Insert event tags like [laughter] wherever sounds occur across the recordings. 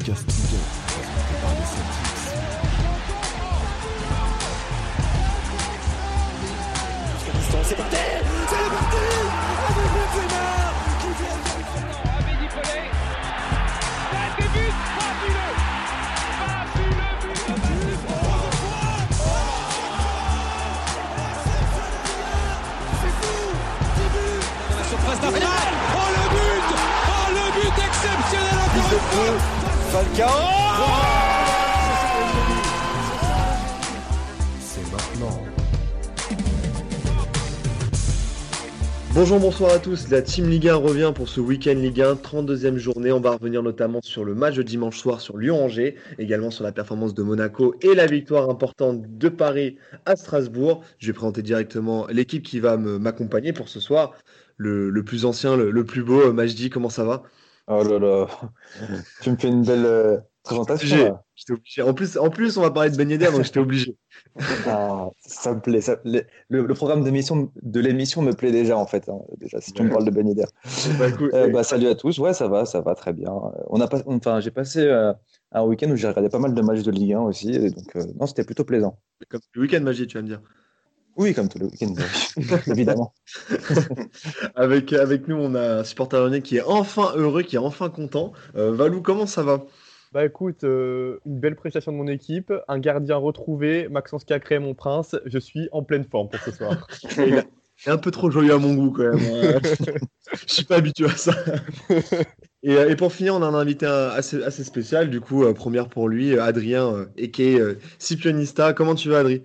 podcast Ligue 1, présenté par les Celtics. C'est parti C'est parti Avec Fabuleux but C'est fou 10 buts Surprise d'Arsenal Oh le but Oh le but exceptionnel encore une fois C'est maintenant. Bonjour, bonsoir à tous. La Team Ligue 1 revient pour ce week-end Ligue 1, 32e journée. On va revenir notamment sur le match de dimanche soir sur Lyon-Angers, également sur la performance de Monaco et la victoire importante de Paris à Strasbourg. Je vais présenter directement l'équipe qui va me- m'accompagner pour ce soir. Le, le plus ancien, le, le plus beau, euh, Majdi, comment ça va? Oh là là, [laughs] tu me fais une belle euh, présentation. Obligé. là. J'étais obligé. En plus, en plus, on va parler de Ben Yedder, donc j'étais obligé. [laughs] Ah, ça me plaît. ça- le, le- le programme de l'émission me plaît déjà en fait. hein, déjà, si tu me parles de Ben Yedder. [laughs] Bah, Euh, bah, salut à tous. Ouais, ça va, ça va très bien. On a pas, enfin, j'ai passé euh, un week-end où j'ai regardé pas mal de matchs de Ligue 1 aussi, et donc euh, non, c'était plutôt plaisant. comme le week-end Majdi, tu vas me dire. Oui, comme tous les week-ends, oui, [laughs] évidemment. [laughs] Avec, avec nous, on a un supporter lyonnais qui est enfin heureux, qui est enfin content. Euh, Valou, comment ça va? Bah écoute, euh, une belle prestation de mon équipe, un gardien retrouvé, Maxence Cacré, mon prince. Je suis en pleine forme pour ce soir. [laughs] C'est un peu trop joyeux à mon goût quand même. hein. Je suis pas habitué à ça. Et, euh, et pour finir, on a un invité assez, assez spécial, du coup, euh, première pour lui, Adrien, euh, Scipionista. Comment tu vas, Adri?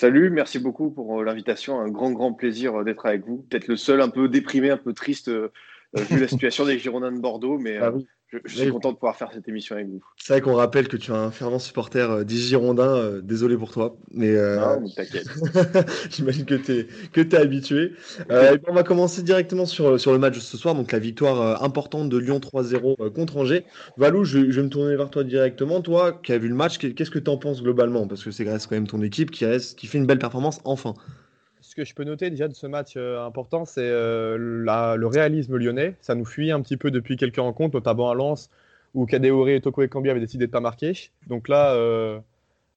Salut, merci beaucoup pour euh, l'invitation. Un grand, grand plaisir euh, d'être avec vous. Peut-être le seul un peu déprimé, un peu triste, euh, vu la [laughs] situation des Girondins de Bordeaux, mais euh, Ah oui. Je, je suis Oui. content de pouvoir faire cette émission avec vous. C'est vrai qu'on rappelle que tu es un fervent supporter euh, des Girondins. euh, désolé pour toi, mais euh, Non, mais t'inquiète. [laughs] J'imagine que tu es, que habitué. Euh, et puis on va commencer directement sur, sur le match de ce soir, donc la victoire euh, importante de Lyon 3-0 euh, contre Angers. Valou, je, je vais me tourner vers toi directement. Toi qui as vu le match, qu'est- qu'est-ce que tu en penses globalement? Parce que c'est grâce quand même ton équipe qui, reste, qui fait une belle performance enfin. Ce que je peux noter déjà de ce match euh, important, c'est euh, la- le réalisme lyonnais. Ça nous fuit un petit peu depuis quelques rencontres, notamment à Lens, où Kadewere et Toko Ekambi avaient décidé de ne pas marquer. Donc là, euh,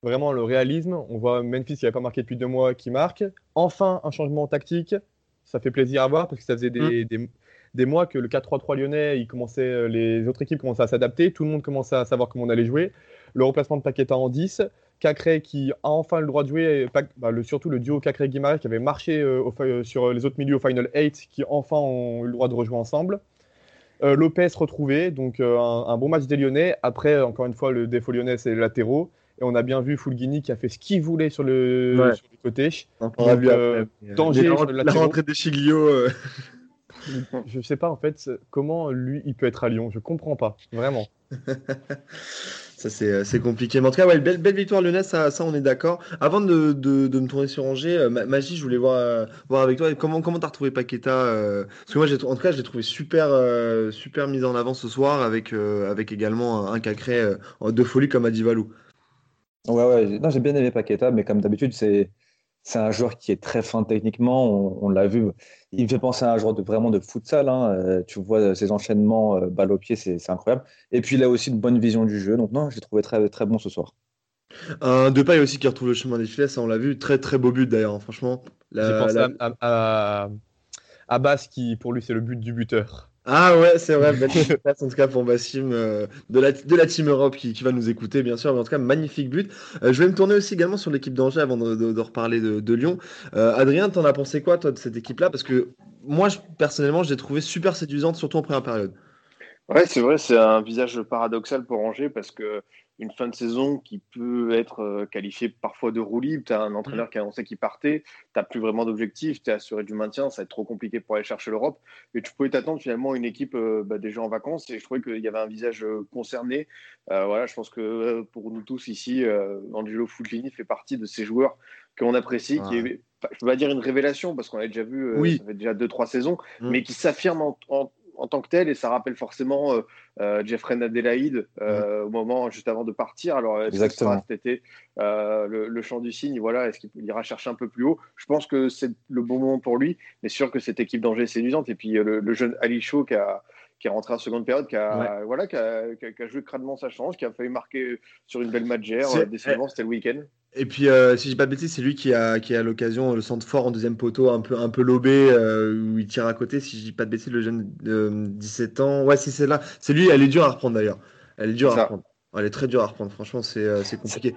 vraiment le réalisme. On voit Memphis qui n'avait pas marqué depuis deux mois qui marque. Enfin, un changement tactique. Ça fait plaisir à voir parce que ça faisait des, des- des mois que le 4-3-3 lyonnais, il commençait, les autres équipes commençaient à s'adapter. Tout le monde commençait à savoir comment on allait jouer. Le remplacement de Paqueta en 10. Cacré qui a enfin le droit de jouer, et pas- bah, le, surtout le duo Cacré-Guimaraes qui avait marché euh, au euh, sur les autres milieux au Final 8 qui enfin ont eu le droit de rejouer ensemble. Euh, Lopez retrouvé, donc euh, un, un bon match des Lyonnais. Après, encore une fois, le défaut lyonnais, c'est les latéraux. Et on a bien vu Fulgini qui a fait ce qu'il voulait sur le, Ouais. sur le côté. On a vu danger la, sur le la rentrée des Chiglio. euh, [laughs] Je sais pas en fait comment lui il peut être à Lyon. Je comprends pas, vraiment. [laughs] Ça, c'est euh, c'est compliqué. Mais en tout cas, ouais, belle, victoire lyonnaise, ça, on est d'accord. Avant de, de, me tourner sur Angers, euh, Ma- Magie, je voulais voir, euh, voir avec toi comment comment t'as retrouvé Paqueta Parce que moi, en tout cas, je l'ai trouvé super, super mis en avant ce soir avec, avec également un, Cacré de folie comme a dit Valou. Ouais, ouais, j'ai bien aimé Paqueta, mais comme d'habitude, c'est c'est un joueur qui est très fin techniquement. On, on l'a vu, il me fait penser à un joueur de vraiment de futsal. hein. Euh, tu vois ses enchaînements, euh, balle au pied, c'est incroyable. Et puis il a aussi une bonne vision du jeu. Donc non, j'ai trouvé très très bon ce soir. Un Depay aussi qui retrouve le chemin des filets, ça on l'a vu. Très très beau but d'ailleurs, hein, franchement. J'ai pensé la- à, à, à, à Bass qui pour lui c'est le but du buteur. Ah ouais, c'est vrai, belle [laughs] place en tout cas pour Bassim euh, de, la, de la Team Europe qui, qui va nous écouter bien sûr, mais en tout cas magnifique but. Euh, je vais me tourner aussi également sur l'équipe d'Angers avant de, de- de reparler de, de Lyon. Euh, Adrien, t'en as pensé quoi toi de cette équipe-là? Parce que moi je- personnellement je l'ai trouvée super séduisante, surtout en première période. Ouais, c'est vrai, c'est un visage paradoxal pour Angers parce que une fin de saison qui peut être euh, qualifiée parfois de roue libre, tu as un entraîneur qui a annoncé qu'il partait, tu plus vraiment d'objectif, tu es assuré du maintien, ça va être trop compliqué pour aller chercher l'Europe. Et tu pouvais t'attendre finalement à une équipe euh, bah, déjà en vacances et je trouvais qu'il y avait un visage euh, concerné. Euh, voilà, je pense que pour nous tous ici, euh, Angelo Fulgini fait partie de ces joueurs qu'on apprécie, qui est, je peux pas dire une révélation parce qu'on l'a déjà vu, Oui. ça fait déjà deux trois saisons, Mm. mais qui s'affirme en, en- en tant que tel et ça rappelle forcément euh, euh, Jeffrey Adelaide euh, au moment juste avant de partir. Alors, est-ce que sera cet été euh, le, le chant du cygne Voilà, est-ce qu'il ira chercher un peu plus haut? Je pense que c'est le bon moment pour lui, mais sûr que cette équipe d'Angers est séduisante. Et puis le, le jeune Ali Chaud qui a, qui est rentré en seconde période, qui a, voilà, qui a, qui a, joué crânement sa chance, qui a failli marquer sur une belle matchère. Décidément, c'était le week-end. Et puis, euh, si je dis pas de bêtises, c'est lui qui a, qui a l'occasion, le centre fort en deuxième poteau, un peu, un peu lobé, euh, où il tire à côté. Si je dis pas de bêtises, le jeune de 17 ans. Ouais, si c'est là. C'est lui, elle est dure à reprendre d'ailleurs. Elle est dure à reprendre. Elle est très dure à reprendre. Franchement, c'est euh, compliqué.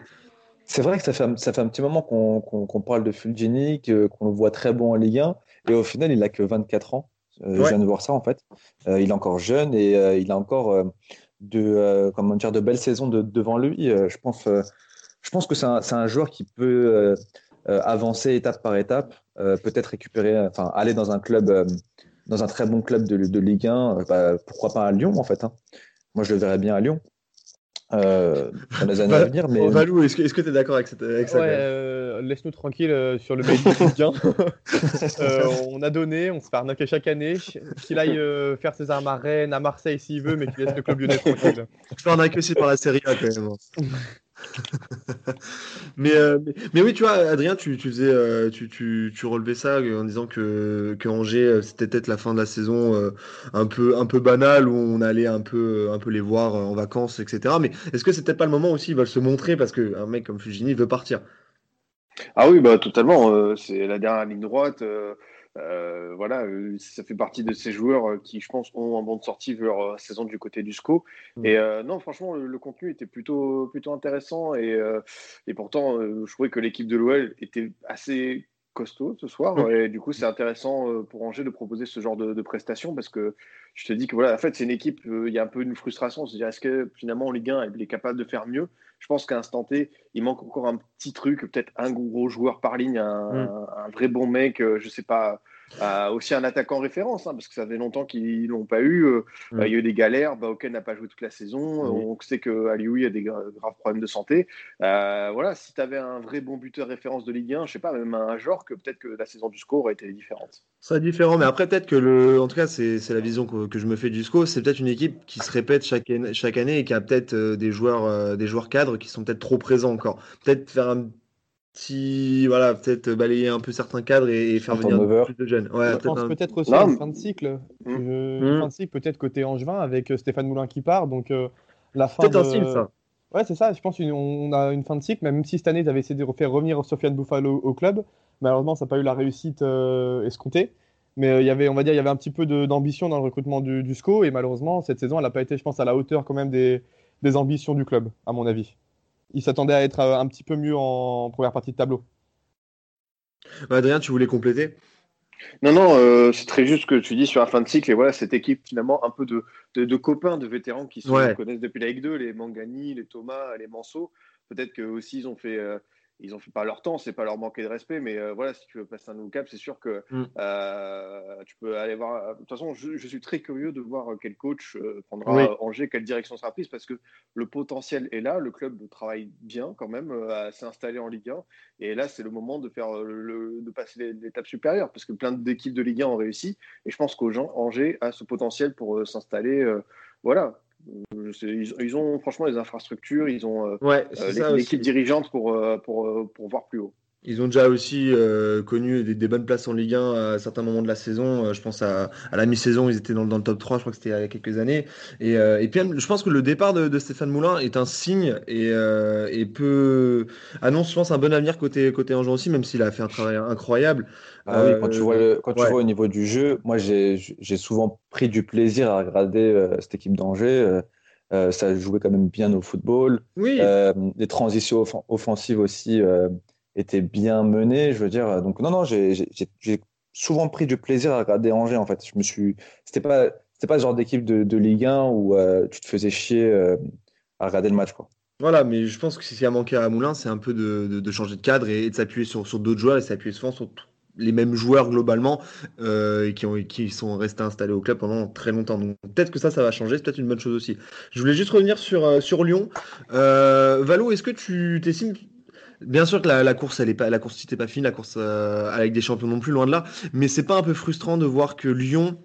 C'est vrai que ça fait, un, ça fait un petit moment qu'on parle de Fulgini, qu'on le voit très bon en Ligue 1. Et au final, il a que 24 ans. Je viens de voir ça en fait. il est encore jeune et il a encore de, comment dire, de belles saisons de, devant lui. je pense je pense que c'est un, joueur qui peut euh, euh, avancer étape par étape, euh, peut-être récupérer, enfin aller dans un club, dans un très bon club de, Ligue 1, bah, pourquoi pas à Lyon en fait. Hein. Moi je le verrais bien à Lyon. dans les années à venir. Mais... Valou, est-ce que tu es d'accord avec, ça Laisse-nous tranquille sur le Ligue 1. [laughs] [laughs] on a donné, on se fait arnaquer chaque année. Qu'il aille faire ses armes à Rennes, à Marseille s'il veut, mais qu'il laisse le club lyonnais tranquille. [laughs] Je fais arnaquer aussi par la Série A quand même. [laughs] Euh, mais, mais, oui, tu vois, Adrien, tu, faisais, euh, tu, tu, tu, relevais ça en disant que, que Angers, euh, c'était peut-être la fin de la saison un, peu, un peu banale où on allait un peu, un peu les voir en vacances, etc. Mais est-ce que c'était pas le moment aussi Ils veulent se montrer parce qu'un mec comme Fujini veut partir? Ah oui, bah, totalement. c'est la dernière ligne droite. Euh, voilà, euh, ça fait partie de ces joueurs euh, qui, je pense, ont un bon de sortie vers la saison du côté du SCO. Mm. Et non, franchement, le, contenu était plutôt, plutôt intéressant. Et, et pourtant, je trouvais que l'équipe de l'OL était assez costaud ce soir. Mm. Et du coup, c'est intéressant pour Angers de proposer ce genre de, de prestations parce que je te dis que voilà, en fait, c'est une équipe, il y a un peu une frustration. C'est-à-dire, est-ce que finalement, en Ligue 1, elle est capable de faire mieux Je pense qu'à instant T, il manque encore un petit truc, peut-être un gros joueur par ligne, un, mm. un vrai bon mec, je sais pas euh, aussi un attaquant référence, hein, parce que ça fait longtemps qu'ils l'ont pas eu. Euh, mm. il y a eu des galères. Baoken n'a pas joué toute la saison. On sait que Alioui a des graves problèmes de santé. Euh, voilà, si tu avais un vrai bon buteur référence de Ligue 1, je sais pas, même un genre que peut-être que la saison du score aurait été différente. Ça serait différent, mais après peut-être que le, en tout cas, c'est la vision que, je me fais du SCO. C'est peut-être une équipe qui se répète chaque, chaque année et qui a peut-être des joueurs, des joueurs cadres qui sont peut-être trop présents encore. Peut-être faire un si voilà, peut-être balayer un peu certains cadres et, faire venir plus de jeunes. Ouais, je pense peut-être aussi une fin de cycle. Mmh. Mmh. fin de cycle peut-être côté Angevin avec euh, Stéphane Moulin qui part. Donc euh, la fin. Peut-être un signe ça. Ouais, c'est ça. Je pense qu'on a une fin de cycle, même si cette année, ils avaient essayé de faire revenir Sofiane Buffalo au club. Malheureusement, ça n'a pas eu la réussite euh, escomptée. Mais il y avait, on va dire, il y avait un petit peu d'ambition dans le recrutement du, du, SCO. Et malheureusement, cette saison, elle n'a pas été, je pense, à la hauteur quand même des, des ambitions du club, à mon avis il s'attendait à être euh, un petit peu mieux en première partie de tableau. Adrien, tu voulais compléter? Non, non, euh, c'est très juste ce que tu dis sur la fin de cycle. Et voilà, cette équipe, finalement, un peu de, de, copains, de vétérans qui se connaissent depuis la Ligue 2, les Mangani, les Thomas, les Manceau. Peut-être qu'eux aussi, ils ont fait. Euh, ils ont fait pas leur temps, c'est pas leur manquer de respect, mais euh, voilà, si tu veux passer un nouveau cap, c'est sûr que mm. euh, tu peux aller voir. De toute façon, je, suis très curieux de voir quel coach euh, prendra Angers, quelle direction sera prise, parce que le potentiel est là, le club travaille bien quand même à s'installer en Ligue 1, et là, c'est le moment de faire le, de passer l'étape supérieure, parce que plein d'équipes de Ligue 1 ont réussi, et je pense qu'Angers a ce potentiel pour s'installer. voilà, ils, ont franchement les infrastructures, ils ont euh, euh, l'équipe dirigeante pour, euh, pour, pour voir plus haut. Ils ont déjà aussi connu des, bonnes places en Ligue 1 à certains moments de la saison. je pense à, la mi-saison, ils étaient dans, dans, le top 3, je crois que c'était il y a quelques années. Et, et puis, je pense que le départ de, Stéphane Moulin est un signe et, et peut annonce, je pense, un bon avenir côté, côté Angers aussi, même s'il a fait un travail incroyable. Ah oui, quand tu vois, quand tu vois au niveau du jeu, moi j'ai souvent pris du plaisir à regarder euh, cette équipe d'Angers. Euh, euh, ça jouait quand même bien au football. Oui. les transitions offensives aussi étaient bien menées. Je veux dire, donc non, non, j'ai souvent pris du plaisir à regarder Angers en fait. Je me suis, c'était pas, c'était pas le genre d'équipe de, Ligue 1 où tu te faisais chier à regarder le match quoi. Voilà, mais je pense que ce qui a manqué à Moulin, c'est un peu de, de, changer de cadre et, de s'appuyer sur, sur d'autres joueurs et s'appuyer souvent sur les mêmes joueurs globalement euh, qui, ont, qui sont restés installés au club pendant très longtemps. Donc peut-être que ça, ça va changer, c'est peut-être une bonne chose aussi. Je voulais juste revenir sur, euh, sur Lyon. Euh, Valo, est-ce que tu t'estimes Bien sûr que la, course, elle est pas, la course n'était pas finie, la course euh, avec des champions non plus, loin de là. Mais c'est pas un peu frustrant de voir que Lyon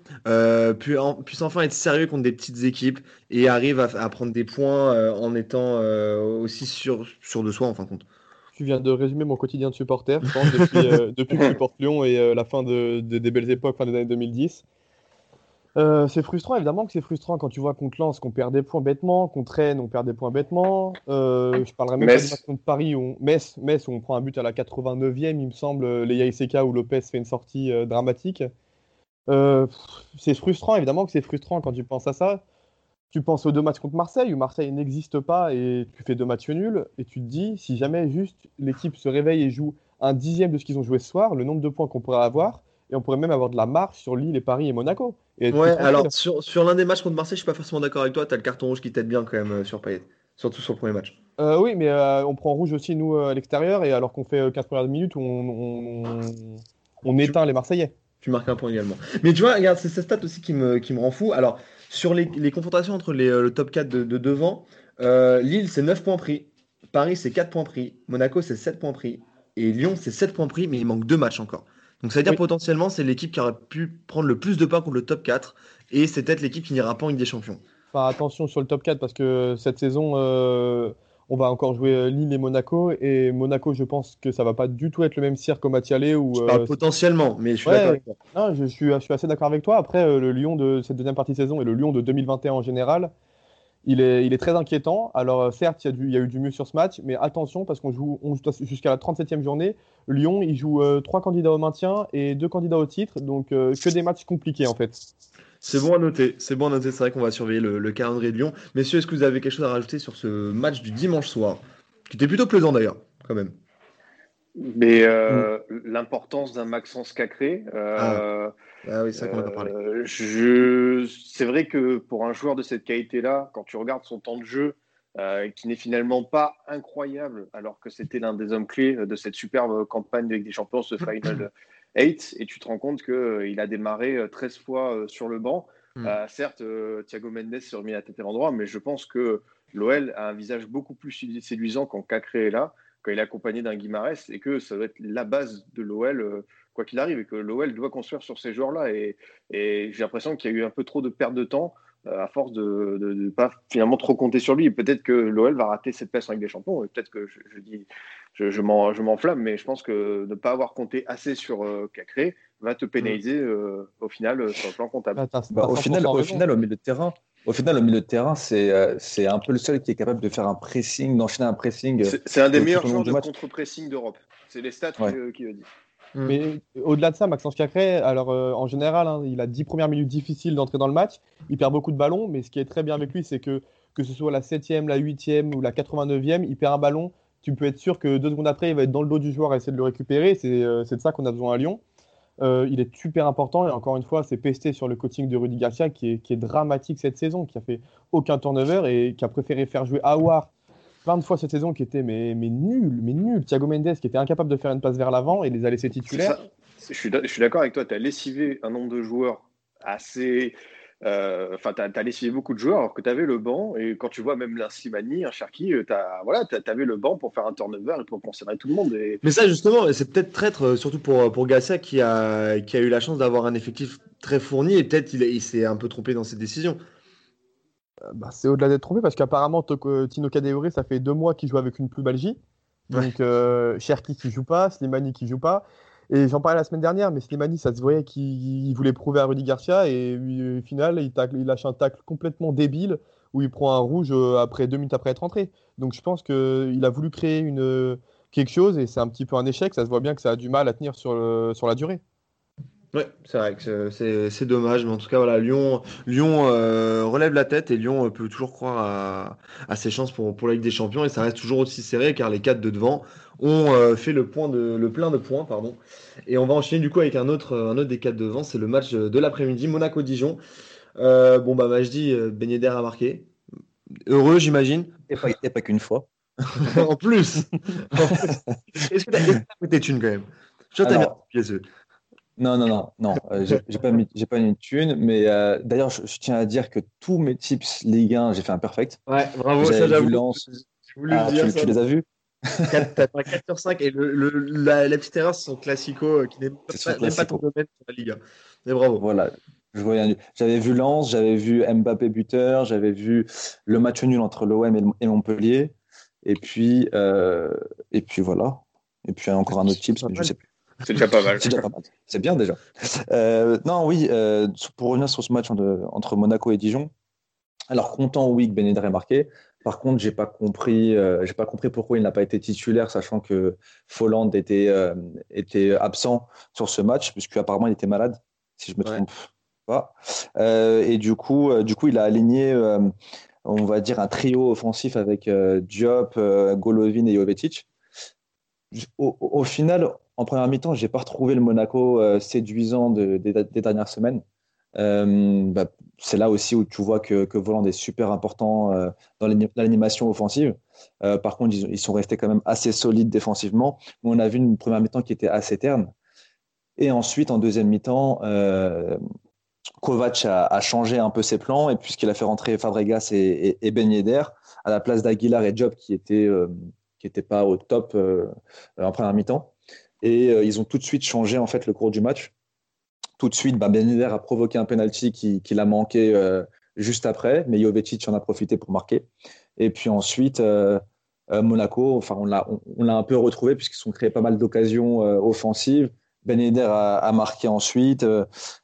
puisse, enfin être sérieux contre des petites équipes et arrive à, prendre des points en étant aussi sûr, sûr de soi en fin de compte tu viens de résumer mon quotidien de supporter, je pense, depuis, euh, [laughs] que je supporte Lyon et euh, la fin de, des belles époques, fin des années 2010. Euh, c'est frustrant, évidemment que c'est frustrant quand tu vois qu'on te lance, qu'on perd des points bêtement, qu'on traîne, on perd des points bêtement. Euh, je parlerai même Metz. pas match contre Paris, où on... Metz, Metz, où on prend un but à la 89e, il me semble, euh, les Yaiseka où Lopez fait une sortie euh, dramatique. C'est frustrant, évidemment que c'est frustrant quand tu penses à ça. Tu penses aux deux matchs contre Marseille, où Marseille n'existe pas et tu fais deux matchs nuls, et tu te dis, si jamais juste l'équipe se réveille et joue un dixième de ce qu'ils ont joué ce soir, le nombre de points qu'on pourrait avoir, et on pourrait même avoir de la marche sur Lille et Paris et Monaco. Et Ouais, alors sur, sur l'un des matchs contre Marseille, je suis pas forcément d'accord avec toi. T'as le carton rouge qui t'aide bien quand même euh, sur Payet, surtout sur le premier match. Euh, oui, mais euh, on prend rouge aussi, nous, à l'extérieur, et alors qu'on fait euh, 15 premières minutes, on, on, on éteint les Marseillais. Tu marques un point également. Mais tu vois, regarde, c'est cette stat aussi qui me, qui me rend fou. Alors, sur les, les confrontations entre les, le top 4 de, de devant, Lille, c'est 9 points pris. Paris, c'est 4 points pris. Monaco, c'est 7 points pris. Et Lyon, c'est 7 points pris, mais il manque deux matchs encore. Donc, ça veut dire Oui. potentiellement, c'est l'équipe qui aurait pu prendre le plus de points contre le top 4. Et c'est peut-être l'équipe qui n'ira pas en Ligue des Champions. Enfin, attention sur le top 4, parce que cette saison, euh, on va encore jouer euh, Lille et Monaco, et Monaco, je pense que ça va pas du tout être le même cirque au où... Je euh, potentiellement, mais je suis Ouais. d'accord avec toi. Non, je, suis, je suis assez d'accord avec toi. Après, euh, le Lyon de cette deuxième partie de saison et le Lyon de 2021 en général, il est, il est très inquiétant. Alors, euh, certes, il y, a du- il y a eu du mieux sur ce match, mais attention, parce qu'on joue, jusqu'à la 37e journée. Lyon, il joue euh, trois candidats au maintien et deux candidats au titre, donc euh, que des matchs compliqués en fait. C'est bon à noter, c'est bon à noter, c'est vrai qu'on va surveiller le, le calendrier de Lyon. Messieurs, est-ce que vous avez quelque chose à rajouter sur ce match du dimanche soir Qui était plutôt plaisant d'ailleurs, quand même? Mais euh, l'importance d'un Maxence Cacré, euh, Ah oui, qu'on euh, je... c'est vrai que pour un joueur de cette qualité-là, quand tu regardes son temps de jeu, euh, qui n'est finalement pas incroyable, alors que c'était l'un des hommes clés de cette superbe campagne Ligue des Champions, ce Final [clears throat] 8, et tu te rends compte qu'il a démarré euh, 13 fois euh, sur le banc. Mm. Euh, certes, euh, Thiago Mendes s'est remis la tête à l'endroit, mais je pense que l'OL a un visage beaucoup plus séduisant quand Cacré est là, quand il est accompagné d'un Guimarès, et que ça doit être la base de l'OL, euh, quoi qu'il arrive, et que l'OL doit construire sur ces joueurs-là. Et, et j'ai l'impression qu'il y a eu un peu trop de perte de temps euh, à force de ne pas finalement trop compter sur lui. Peut-être que l'OL va rater cette place en Ligue des Champions, et peut-être que je, je dis, je, je m'en- je m'enflamme, mais je pense que ne pas avoir compté assez sur euh, Cacré va te pénaliser euh, au final euh, sur le plan comptable. Bah, Bah, au, 100% final, au final, au milieu de terrain, au final, au milieu de terrain, c'est euh, c'est un peu le seul qui est capable de faire un pressing, d'enchaîner un pressing. C'est c'est un des meilleurs joueurs de match. contre-pressing d'Europe. C'est les stats Ouais. qui, euh, qui le disent. Mais au-delà de ça, Maxence Cacré, alors euh, en général, hein, il a 10 premières minutes difficiles d'entrer dans le match. Il perd beaucoup de ballons, mais ce qui est très bien avec lui, c'est que que ce soit la 7e, la 8e ou la 89e, il perd un ballon. Tu peux être sûr que deux secondes après, il va être dans le dos du joueur à essayer de le récupérer. C'est euh, de ça qu'on a besoin à Lyon. Euh, il est super important et encore une fois, c'est pesté sur le coaching de Rudy Garcia qui est, qui est dramatique cette saison, qui a fait aucun turnover et qui a préféré faire jouer Awar plein de fois cette saison qui était mais, mais nul, mais nul. Thiago Mendes qui était incapable de faire une passe vers l'avant et les a laissés titulaires. Je suis, d'ac- je suis d'accord avec toi. Tu as lessivé un nombre de joueurs assez. euh, Enfin, tu as, lessivé beaucoup de joueurs alors que tu avais le banc. Et quand tu vois même un Slimani, un Cherki, tu voilà, avais le banc pour faire un turnover et pour considérer tout le monde. Et Mais ça, justement, c'est peut-être traître, euh, surtout pour, pour Gassia, qui a, qui a eu la chance d'avoir un effectif très fourni, et peut-être il, il s'est un peu trompé dans ses décisions. Bah, c'est au-delà d'être trompé parce qu'apparemment Tino Kadewere ça fait deux mois qu'il joue avec une plus-balgie. Donc euh, Cherki qui joue pas, Slimani qui joue pas. Et j'en parlais la semaine dernière, mais Slimani, ça se voyait qu'il il voulait prouver à Rudy Garcia et euh, au final, il, tacle- il lâche un tacle complètement débile où il prend un rouge euh, après deux minutes après être rentré. Donc je pense qu'il a voulu créer une, quelque chose et c'est un petit peu un échec. Ça se voit bien que ça a du mal à tenir sur, le- sur la durée. Ouais, c'est vrai que c'est- dommage, mais en tout cas, voilà, Lyon, Lyon euh, relève la tête et Lyon euh, peut toujours croire à, à ses chances pour, pour la Ligue des Champions et ça reste toujours aussi serré car les quatre de devant ont euh, fait le, point de, le plein de points. Pardon. Et on va enchaîner du coup avec un autre, un autre des quatre de devant, c'est le match de l'après-midi, Monaco-Dijon. Bon, bah, Majdi, Ben Yedder a marqué. Heureux, j'imagine. Et pas, et pas qu'une fois. [laughs] [laughs] en plus. Est-ce que fait tes thunes quand même? Je t'aime bien. Non, non, non, non. euh, j'ai pas mis, j'ai pas mis de thune, mais euh, d'ailleurs, je, je tiens à dire que tous mes tips Ligue 1, j'ai fait un perfect. Ouais, bravo, ça j'avoue. voulu Ah, dire, tu, ça. tu les as vus? 4, t'as un 4 sur 5 et le, le- la, la petite erreur, c'est son classico euh, qui n'est pas, pas ton domaine sur la Liga. Mais bravo. Voilà. Je vois rien J'avais vu Lens, j'avais vu Mbappé buteur, j'avais vu le match nul entre l'OM et, et Montpellier. Et puis, euh, et puis voilà. Et puis encore un autre tips, mais je sais plus. C'est déjà pas mal. C'est déjà pas mal. C'est bien déjà. Euh, non, oui, euh, pour revenir sur ce match entre Monaco et Dijon, alors content, oui, que Ben ait marqué. Par contre, j'ai pas compris, euh, j'ai pas compris pourquoi il n'a pas été titulaire, sachant que Folland était, euh, était absent sur ce match, puisque apparemment il était malade, si je me trompe pas. Euh, et du coup, du coup, il a aligné, on va dire, un trio offensif avec Diop, Golovin et Jovetic. Au, final, en première mi-temps, j'ai pas retrouvé le Monaco séduisant des dernières semaines. Bah, c'est là aussi où tu vois que, que Voland est super important euh, dans l'animation offensive. Euh, par contre, ils, sont restés quand même assez solides défensivement. on a vu une première mi-temps qui était assez terne. Et ensuite, en deuxième mi-temps, euh, Kovac a, changé un peu ses plans et puisqu'il a fait rentrer Fabregas et, et, Ben à la place d'Aguilar et Job qui n'étaient qui était pas au top en première mi-temps. Et ils ont tout de suite changé en fait le cours du match tout de suite, bah, Ben a provoqué un penalty qu'il qui a manqué euh, juste après, mais Jovetic en a profité pour marquer. Et puis ensuite, euh, euh, Monaco, enfin, on l'a on, un peu retrouvé puisqu'ils sont créés pas mal d'occasions offensives. Ben a, marqué ensuite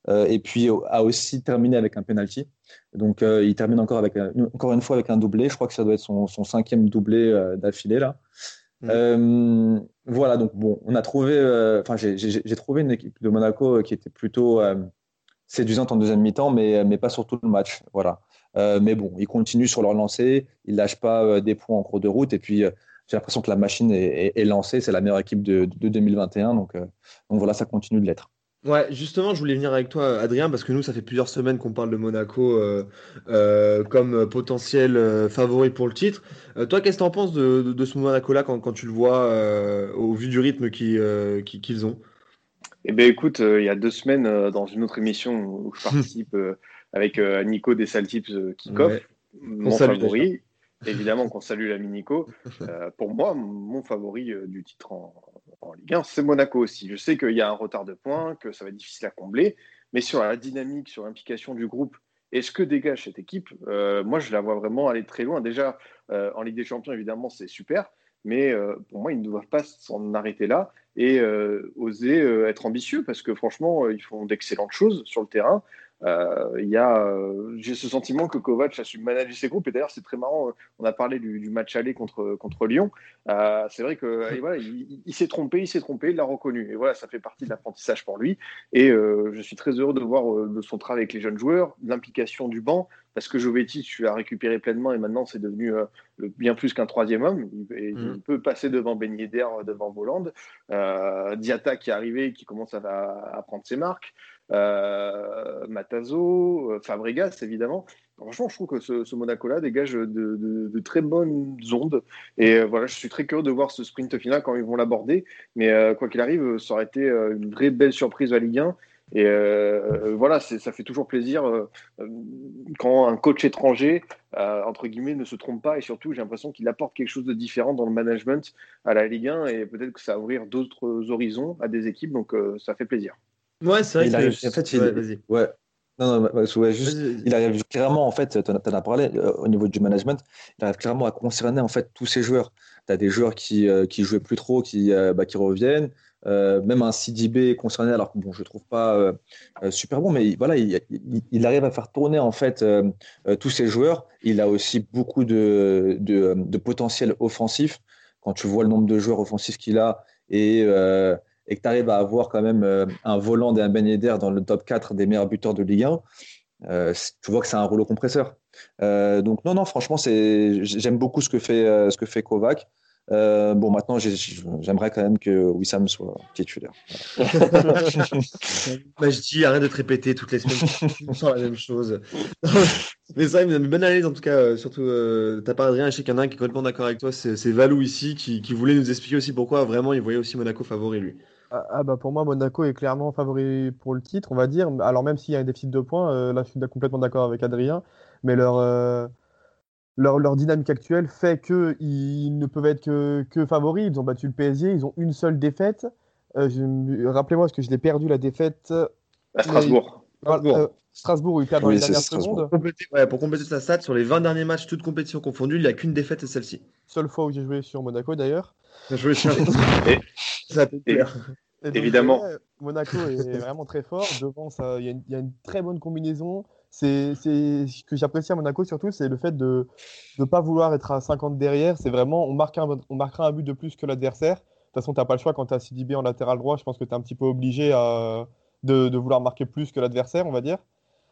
et puis a aussi terminé avec un penalty. Donc il termine encore, avec, encore une fois avec un doublé. Je crois que ça doit être son, son cinquième doublé d'affilée là. Mm. Euh, voilà, donc bon, on a trouvé, euh, enfin, j'ai trouvé une équipe de Monaco euh, qui était plutôt séduisante en deuxième mi-temps, mais, mais pas sur tout le match. Voilà. mais bon, ils continuent sur leur lancée, ils lâchent pas des points en cours de route, et puis j'ai l'impression que la machine est, lancée, c'est la meilleure équipe de, de 2021, donc, donc voilà, ça continue de l'être. Ouais, justement, je voulais venir avec toi, Adrien, parce que nous, ça fait plusieurs semaines qu'on parle de Monaco euh, euh, comme potentiel euh, favori pour le titre. toi, qu'est-ce que tu en penses de, ce Monaco-là quand, quand, tu le vois au vu du rythme qu'ils ont? Eh bien, écoute, il y a deux semaines, dans une autre émission où je participe avec Nico des Saltips qui ouais. mon favori, évidemment qu'on salue l'ami Nico. [laughs] pour moi, mon favori du titre en, en Ligue 1, c'est Monaco aussi. Je sais qu'il y a un retard de points, que ça va être difficile à combler, mais sur la dynamique, sur l'implication du groupe et ce que dégage cette équipe, euh, moi je la vois vraiment aller très loin. Déjà, euh, en Ligue des Champions, évidemment, c'est super, mais euh, pour moi, ils ne doivent pas s'en arrêter là et oser être ambitieux parce que franchement, ils font d'excellentes choses sur le terrain. Euh, il y a, euh, j'ai ce sentiment que Kovac a su manager ses groupes. Et d'ailleurs, c'est très marrant. On a parlé du, match aller contre, contre Lyon. Euh, c'est vrai que voilà, il, s'est trompé, il s'est trompé, il l'a reconnu. Et voilà, ça fait partie de l'apprentissage pour lui. Et je suis très heureux de voir son travail avec les jeunes joueurs, l'implication du banc, parce que Jovetic, tu l'as récupéré pleinement et maintenant c'est devenu bien plus qu'un troisième homme. Il, mmh. peut passer devant Ben Yedder, devant Voland. Diata qui est arrivé, et qui commence à, à prendre ses marques euh, Matazo, euh, Fabregas évidemment. Franchement, je trouve que ce, Monaco-là dégage de, très bonnes ondes. Et euh, voilà, je suis très curieux de voir ce sprint final quand ils vont l'aborder. Mais euh, quoi qu'il arrive, ça aurait été une vraie belle surprise à Ligue 1. Et voilà, ça fait toujours plaisir quand un coach étranger, entre guillemets, ne se trompe pas. Et surtout, j'ai l'impression qu'il apporte quelque chose de différent dans le management à la Ligue 1. Et peut-être que ça va ouvrir d'autres horizons à des équipes. Donc, ça fait plaisir. Ouais, c'est vrai. Il arrive, en fait, il, ouais, Non, non, ouais, juste, il arrive clairement, en fait, tu en, as parlé, euh, au niveau du management, il arrive clairement à concerner en fait tous ces joueurs. Tu as des joueurs qui, euh, qui jouaient plus trop, qui, euh, bah, qui reviennent. même un CDB concerné, alors bon, je trouve pas super bon, mais voilà, il, il, arrive à faire tourner en fait tous ces joueurs. Il a aussi beaucoup de, de, de, potentiel offensif. Quand tu vois le nombre de joueurs offensifs qu'il a et et que tu arrives à avoir quand même euh, un volant et un Ben dans le top 4 des meilleurs buteurs de Ligue 1, euh, tu vois que c'est un rouleau compresseur. Euh, donc non, non, franchement, j'aime beaucoup ce que fait, ce que fait Kovac. bon, maintenant, j'aimerais quand même que Wissam soit titulaire. [laughs] bah, je dis, arrête de te répéter toutes les semaines. Sent la même chose. [laughs] Mais ça, une bonne analyse en tout cas. surtout, t'as pas Adrien, je sais qu'il y en a un qui est complètement d'accord avec toi. C'est Valou ici qui, qui, voulait nous expliquer aussi pourquoi vraiment il voyait aussi Monaco favori lui. Ah, ah, bah pour moi, Monaco est clairement favori pour le titre, on va dire. Alors même s'il y a un déficit de points, euh, là je suis complètement d'accord avec Adrien, mais leur, euh, leur, leur, dynamique actuelle fait qu'ils ne peuvent être que, que, favoris. Ils ont battu le PSG, ils ont une seule défaite. Euh, rappelez-moi, parce que je l'ai perdu la défaite. À Strasbourg. Strasbourg, ils perdent dans les dernières secondes. Pour compléter, ouais, pour compléter sa stat, sur les 20 derniers matchs, toutes compétitions confondues, il n'y a qu'une défaite, c'est celle-ci. Seule fois où j'ai joué sur Monaco d'ailleurs. [laughs] Joué sur... et, ça [laughs] Évidemment. Monaco est [laughs] vraiment très fort. Devant, il y, a une très bonne combinaison. C'est ce que j'apprécie à Monaco surtout, c'est le fait de ne pas vouloir être à 50 derrière. C'est vraiment, on, marque un, on marquera un but de plus que l'adversaire. De toute façon, tu n'as pas le choix quand tu as Sidibé en latéral droit. Je pense que tu es un petit peu obligé à, de, de, vouloir marquer plus que l'adversaire, on va dire.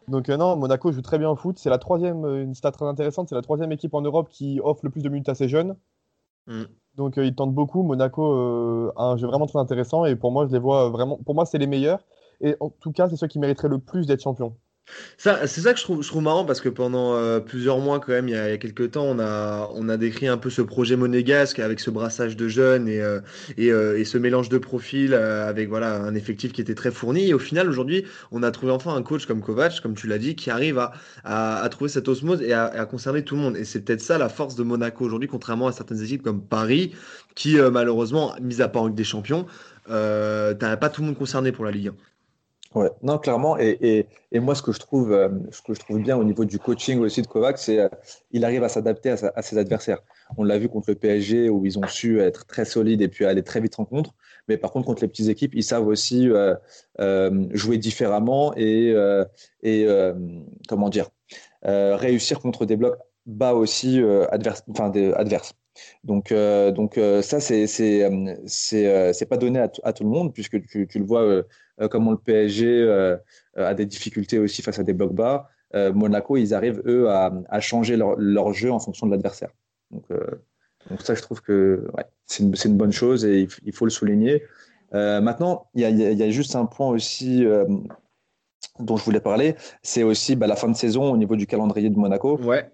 Donc euh, non, Monaco joue très bien au foot. C'est la troisième, une stat très intéressante, c'est la troisième équipe en Europe qui offre le plus de minutes à ses jeunes. Mm. Donc euh, ils tentent beaucoup. Monaco a un jeu vraiment très intéressant et pour moi, je les vois vraiment. Pour moi, c'est les meilleurs. Et en tout cas, c'est ceux qui mériteraient le plus d'être champions. Ça, c'est ça que je trouve, je trouve marrant parce que pendant euh, plusieurs mois, quand même, il y a, quelques temps, on a, on a décrit un peu ce projet monégasque avec ce brassage de jeunes et, euh, et, euh, et, ce mélange de profils avec voilà, un effectif qui était très fourni. Et au final, aujourd'hui, on a trouvé enfin un coach comme Kovac, comme tu l'as dit, qui arrive à, à, à, trouver cette osmose et à, à concerner tout le monde. Et c'est peut-être ça la force de Monaco aujourd'hui, contrairement à certaines équipes comme Paris, qui malheureusement, mis à part des champions, euh, t'as pas tout le monde concerné pour la Ligue 1. Non, clairement. Et, moi, ce que je trouve, euh, ce que je trouve bien au niveau du coaching aussi de Kovac, c'est euh, il arrive à s'adapter à, ses adversaires. On l'a vu contre le PSG où ils ont su être très solides et puis aller très vite en contre. Mais par contre, contre les petites équipes, ils savent aussi euh, euh jouer différemment et, euh, et comment dire, réussir contre des blocs bas aussi adverses, enfin des adverses. Donc, donc ça, c'est c'est pas donné à, tout le monde puisque tu, le vois euh, comment le PSG euh, a des difficultés aussi face à des blocs bas. Euh, Monaco, ils arrivent, eux, à, changer leur, jeu en fonction de l'adversaire. Donc, donc, ça, je trouve que c'est une, une, bonne chose et il, faut le souligner. maintenant, il y, y, a juste un point aussi dont je voulais parler, c'est aussi bah, la fin de saison au niveau du calendrier de Monaco. Ouais.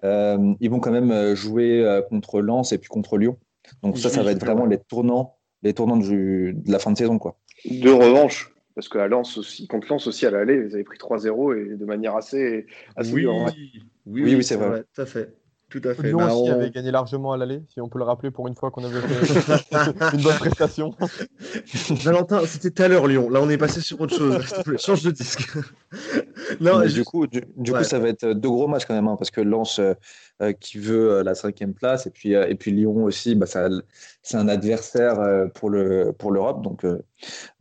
ils vont quand même jouer contre Lens et puis contre Lyon. Donc ça, ça va être vraiment les tournants, les tournants de la fin de saison. Quoi. De revanche, parce qu'à Lens aussi, contre Lens aussi à l'aller, ils avaient pris 3-0 et de manière assez, assez oui, oui, oui, c'est vrai. Tout à fait. Tout à fait. Lyon bah, aussi avait gagné largement à l'aller, si on peut le rappeler pour une fois qu'on avait fait [laughs] une bonne prestation. [laughs] Valentin, c'était tout à l'heure Lyon. Là, on est passé sur autre chose. Change de disque. [laughs] non, du coup, du, coup, ça va être deux gros matchs quand même, hein, parce que Lens euh, euh, qui veut euh, la cinquième place, et puis, et puis Lyon aussi, bah, c'est un adversaire pour le pour l'Europe, donc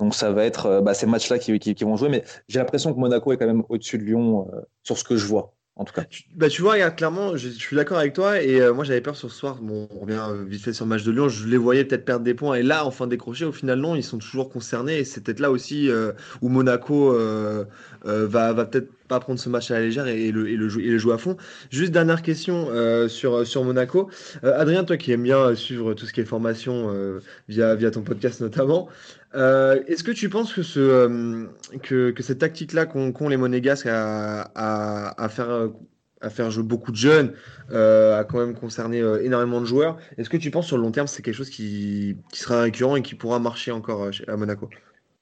donc ça va être bah, ces matchs-là qui, qui, qui, vont jouer. Mais j'ai l'impression que Monaco est quand même au-dessus de Lyon sur ce que je vois en tout cas. Tu, bah, tu vois, clairement, je, suis d'accord avec toi. Et euh, moi, j'avais peur ce soir. Bon, on revient euh, vite fait sur le match de Lyon. Je les voyais peut-être perdre des points. Et là, enfin décrocher, au final, non, ils sont toujours concernés. Et c'est peut-être là aussi euh, où Monaco va, va peut-être pas prendre ce match à la légère et, le, et, le, et le, jouer à fond. Juste dernière question sur, sur Monaco. Adrien, toi qui aimes bien suivre tout ce qui est formation via, via ton podcast notamment, euh, est-ce que tu penses que, euh, cette tactique-là qu'ont les Monégasques à, à, faire, jouer beaucoup de jeunes, euh, a quand même concerné énormément de joueurs, est-ce que tu penses sur le long terme c'est quelque chose qui, qui, sera récurrent et qui pourra marcher encore à Monaco?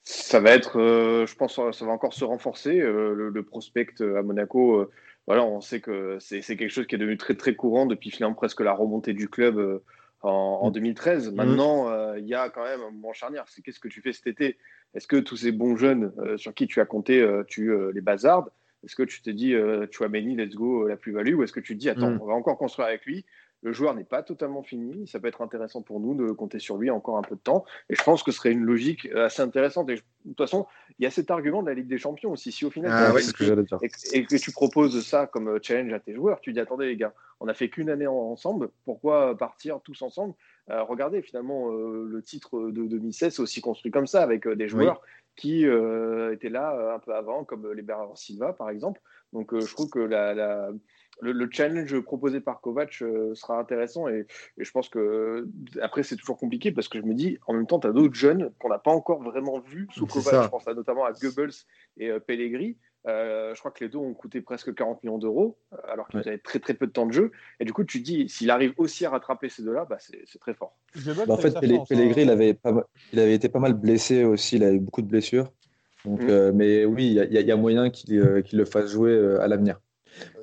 Ça va être, je pense, ça va encore se renforcer. Le, le, prospect à Monaco, voilà, on sait que c'est quelque chose qui est devenu très très courant depuis finalement presque la remontée du club en, 2013. Mm. Maintenant, euh, il y a quand même un moment charnière. C'est qu'est-ce que tu fais cet été? Est-ce que tous ces bons jeunes euh, sur qui tu as compté, euh, tu les bazardes? Est-ce que tu te dis, tu as Méni, let's go, la plus-value? Ou est-ce que tu te dis, attends, mm. on va encore construire avec lui? Le joueur n'est pas totalement fini. Ça peut être intéressant pour nous de compter sur lui encore un peu de temps. Et je pense que ce serait une logique assez intéressante. Et de toute façon, il y a cet argument de la Ligue des Champions aussi. Si au final, ah et, que tu proposes ça comme challenge à tes joueurs, tu dis attendez les gars, on n'a fait qu'une année ensemble. Pourquoi partir tous ensemble? Euh, Regardez, finalement, euh, le titre de 2016 c'est aussi construit comme ça, avec euh, des joueurs qui étaient là un peu avant, comme les Bernard Silva, par exemple. Donc, je trouve que la, la le, challenge proposé par Kovac euh, sera intéressant et, je pense que après c'est toujours compliqué parce que je me dis en même temps tu as d'autres jeunes qu'on n'a pas encore vraiment vus sous Kovac. Je pense notamment à Goebbels et euh, Pellegrini. Euh, je crois que les deux ont coûté presque 40 millions d'euros alors qu'ils avaient très très peu de temps de jeu. Et du coup tu te dis s'il arrive aussi à rattraper ces deux-là, bah, c'est très fort. Bah, en fait Pellegrini il avait, pas, il avait été pas mal blessé aussi, il a eu beaucoup de blessures. Donc, mmh. mais oui, il y, y, a moyen qu'il le fasse jouer à l'avenir.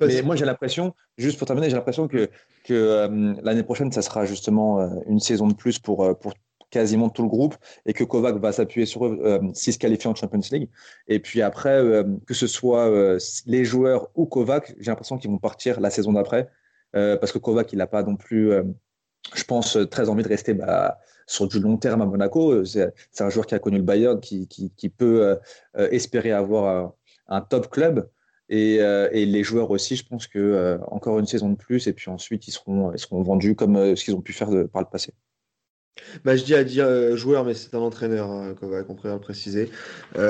Mais moi, j'ai l'impression, juste pour terminer, j'ai l'impression que, que euh, l'année prochaine, ça sera justement euh, une saison de plus pour, euh, pour quasiment tout le groupe et que Kovac va s'appuyer sur eux s'il se qualifie en Champions League. Et puis après, que ce soit les joueurs ou Kovac, j'ai l'impression qu'ils vont partir la saison d'après parce que Kovac, il n'a pas non plus je pense, très envie de rester bah, sur du long terme à Monaco. C'est un joueur qui a connu le Bayern, qui, qui, peut espérer avoir un, top club. Et, les joueurs aussi, je pense que encore une saison de plus, et puis ensuite ils seront, ils seront vendus comme ce qu'ils ont pu faire par le passé. Bah, je dis à dire joueur, mais c'est un entraîneur, hein, qu'on va le préciser. [laughs]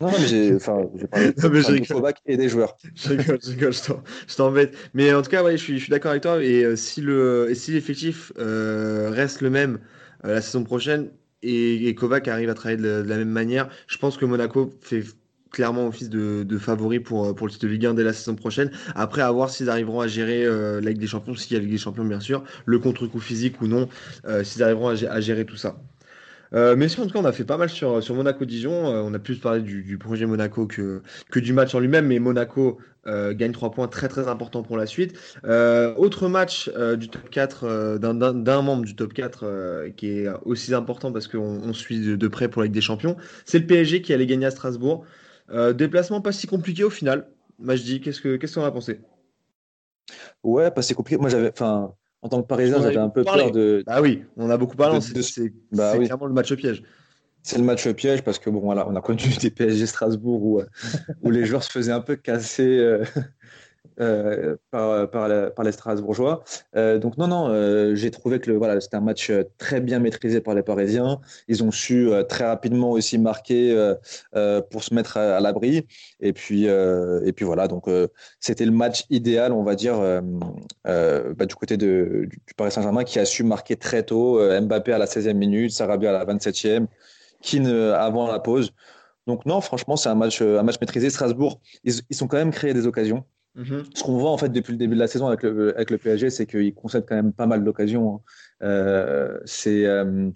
Non, mais j'ai enfin, parlé [laughs] de et des joueurs. [laughs] je rigole, je rigole, je t'embête. Mais en tout cas, ouais, je suis, je suis d'accord avec toi. Et euh, si le et si l'effectif euh, reste le même euh, la saison prochaine et, Kovac arrive à travailler de, la même manière, je pense que Monaco fait clairement office de, de favori pour, pour le titre de Ligue 1 dès la saison prochaine. Après, à voir s'ils arriveront à gérer la Ligue des Champions, s'il y a Ligue des Champions, bien sûr, le contre-coup physique ou non, s'ils arriveront à, gérer tout ça. Euh, mais si, en tout cas, on a fait pas mal sur, sur Monaco-Dijon. Euh, on a plus parlé du, projet Monaco que, que du match en lui-même, mais Monaco euh, gagne 3 points très très importants pour la suite. autre match du top 4, d'un membre du top 4 qui est aussi important parce qu'on on suit de, près pour la Ligue des Champions, c'est le PSG qui allait gagner à Strasbourg. Déplacement pas si compliqué au final. Majdi, qu'est-ce qu'on qu'est-ce qu'on a pensé? Ouais, pas si compliqué. Moi, j'avais. Enfin, en tant que Parisien, j'avais un peu peur de. Ah oui, on a beaucoup parlé. C'est bah clairement le match piège. C'est le match piège parce que bon, voilà, on a connu [laughs] des PSG Strasbourg où, euh, où les joueurs se faisaient un peu casser euh, euh, par, par, les Strasbourgeois. Euh, donc non, non, euh, j'ai trouvé que voilà, c'était un match très bien maîtrisé par les Parisiens. Ils ont su très rapidement aussi marquer pour se mettre à, l'abri. Et puis, et puis voilà, donc c'était le match idéal, on va dire, bah, du côté de, du Paris Saint-Germain qui a su marquer très tôt. Mbappé à la 16e minute, Sarabia à la 27e, Keane avant la pause. Donc non, franchement, c'est un match, un match maîtrisé. Strasbourg, ils, ils ont quand même créé des occasions. Mhm. Ce qu'on voit en fait depuis le début de la saison avec le, avec le PSG, c'est qu'il concède quand même pas mal d'occasions. Hein. Euh, c'est euh,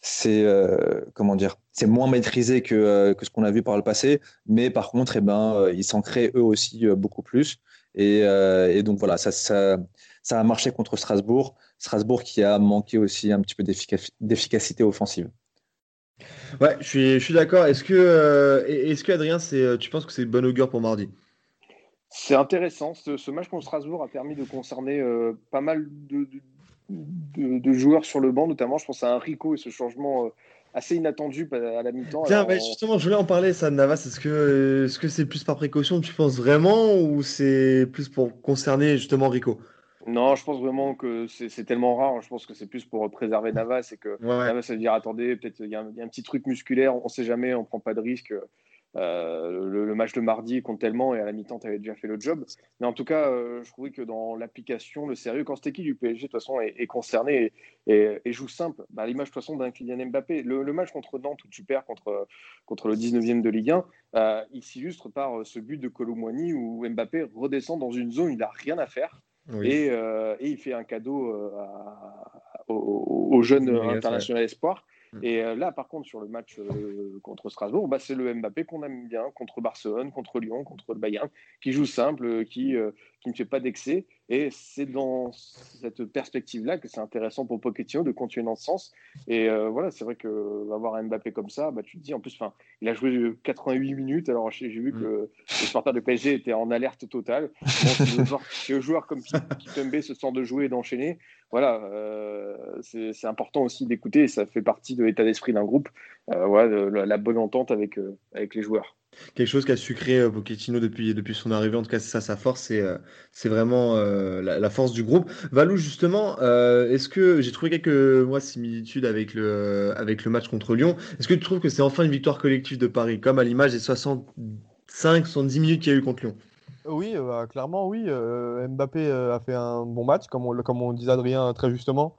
c'est euh, comment dire, c'est moins maîtrisé que, que ce qu'on a vu par le passé, mais par contre, eh ben, ils s'en créent eux aussi beaucoup plus. Et, et donc voilà, ça, ça, ça, a marché contre Strasbourg. Strasbourg qui a manqué aussi un petit peu d'efficacité offensive. Ouais, je suis, je suis d'accord. Est-ce que, est-ce que Adrien, tu penses que c'est bon augure pour mardi? C'est intéressant. Ce, match contre Strasbourg a permis de concerner euh, pas mal de, de, joueurs sur le banc, notamment. Je pense à un Rico et ce changement euh, assez inattendu à la mi-temps. Tiens, justement, je voulais en parler, ça, Navas. Est-ce que c'est -ce c'est plus par précaution, tu penses vraiment, ou c'est plus pour concerner justement Rico non, je pense vraiment que c'est tellement rare. Je pense que c'est plus pour préserver Navas et que Navas va dire attendez, peut-être il y, a un petit truc musculaire, on ne sait jamais, on ne prend pas de risque. Euh, le, match de mardi compte tellement et à la mi-temps, tu avais déjà fait le job. Mais en tout cas, euh, je trouvais que dans l'application, le sérieux, quand cette équipe du PSG, de toute façon, est, concerné et, joue simple, bah, l'image de toute façon d'un Kylian Mbappé, le, match contre Nantes où tu perds contre, contre le 19e de Ligue 1, euh, il s'illustre par ce but de Colomboigny où Mbappé redescend dans une zone où il n'a rien à faire. Et, il fait un cadeau aux, jeunes internationaux espoirs. Mm. Et euh, là, par contre, sur le match euh, contre Strasbourg, bah, c'est le Mbappé qu'on aime bien contre Barcelone, contre Lyon, contre le Bayern, qui joue simple, euh, qui, qui ne fait pas d'excès. Et c'est dans cette perspective-là que c'est intéressant pour Pochettino de continuer dans ce sens. Et voilà, c'est vrai que avoir un Mbappé comme ça, bah, tu te dis, en plus, il a joué 88 minutes. Alors, j'ai vu que mm. le supporter de PSG était en alerte totale. Bon, si, le [laughs] joueur, comme Kimpembe se sent de jouer et d'enchaîner, voilà, euh, c'est important aussi d'écouter, ça fait partie de l'état d'esprit d'un groupe, euh, voilà, la, bonne entente avec, euh, avec les joueurs. Quelque chose qu'a sucré Pochettino depuis, depuis son arrivée, en tout cas c'est ça sa force, c'est c'est vraiment la, force du groupe. Valou justement, est-ce que j'ai trouvé quelques moi, similitudes avec le, avec le match contre Lyon Est-ce que tu trouves que c'est enfin une victoire collective de Paris, comme à l'image des 65-70 minutes qu'il y a eu contre Lyon? Oui, euh, bah, clairement, oui. Euh, Mbappé euh, a fait un bon match, comme on, comme on disait Adrien très justement.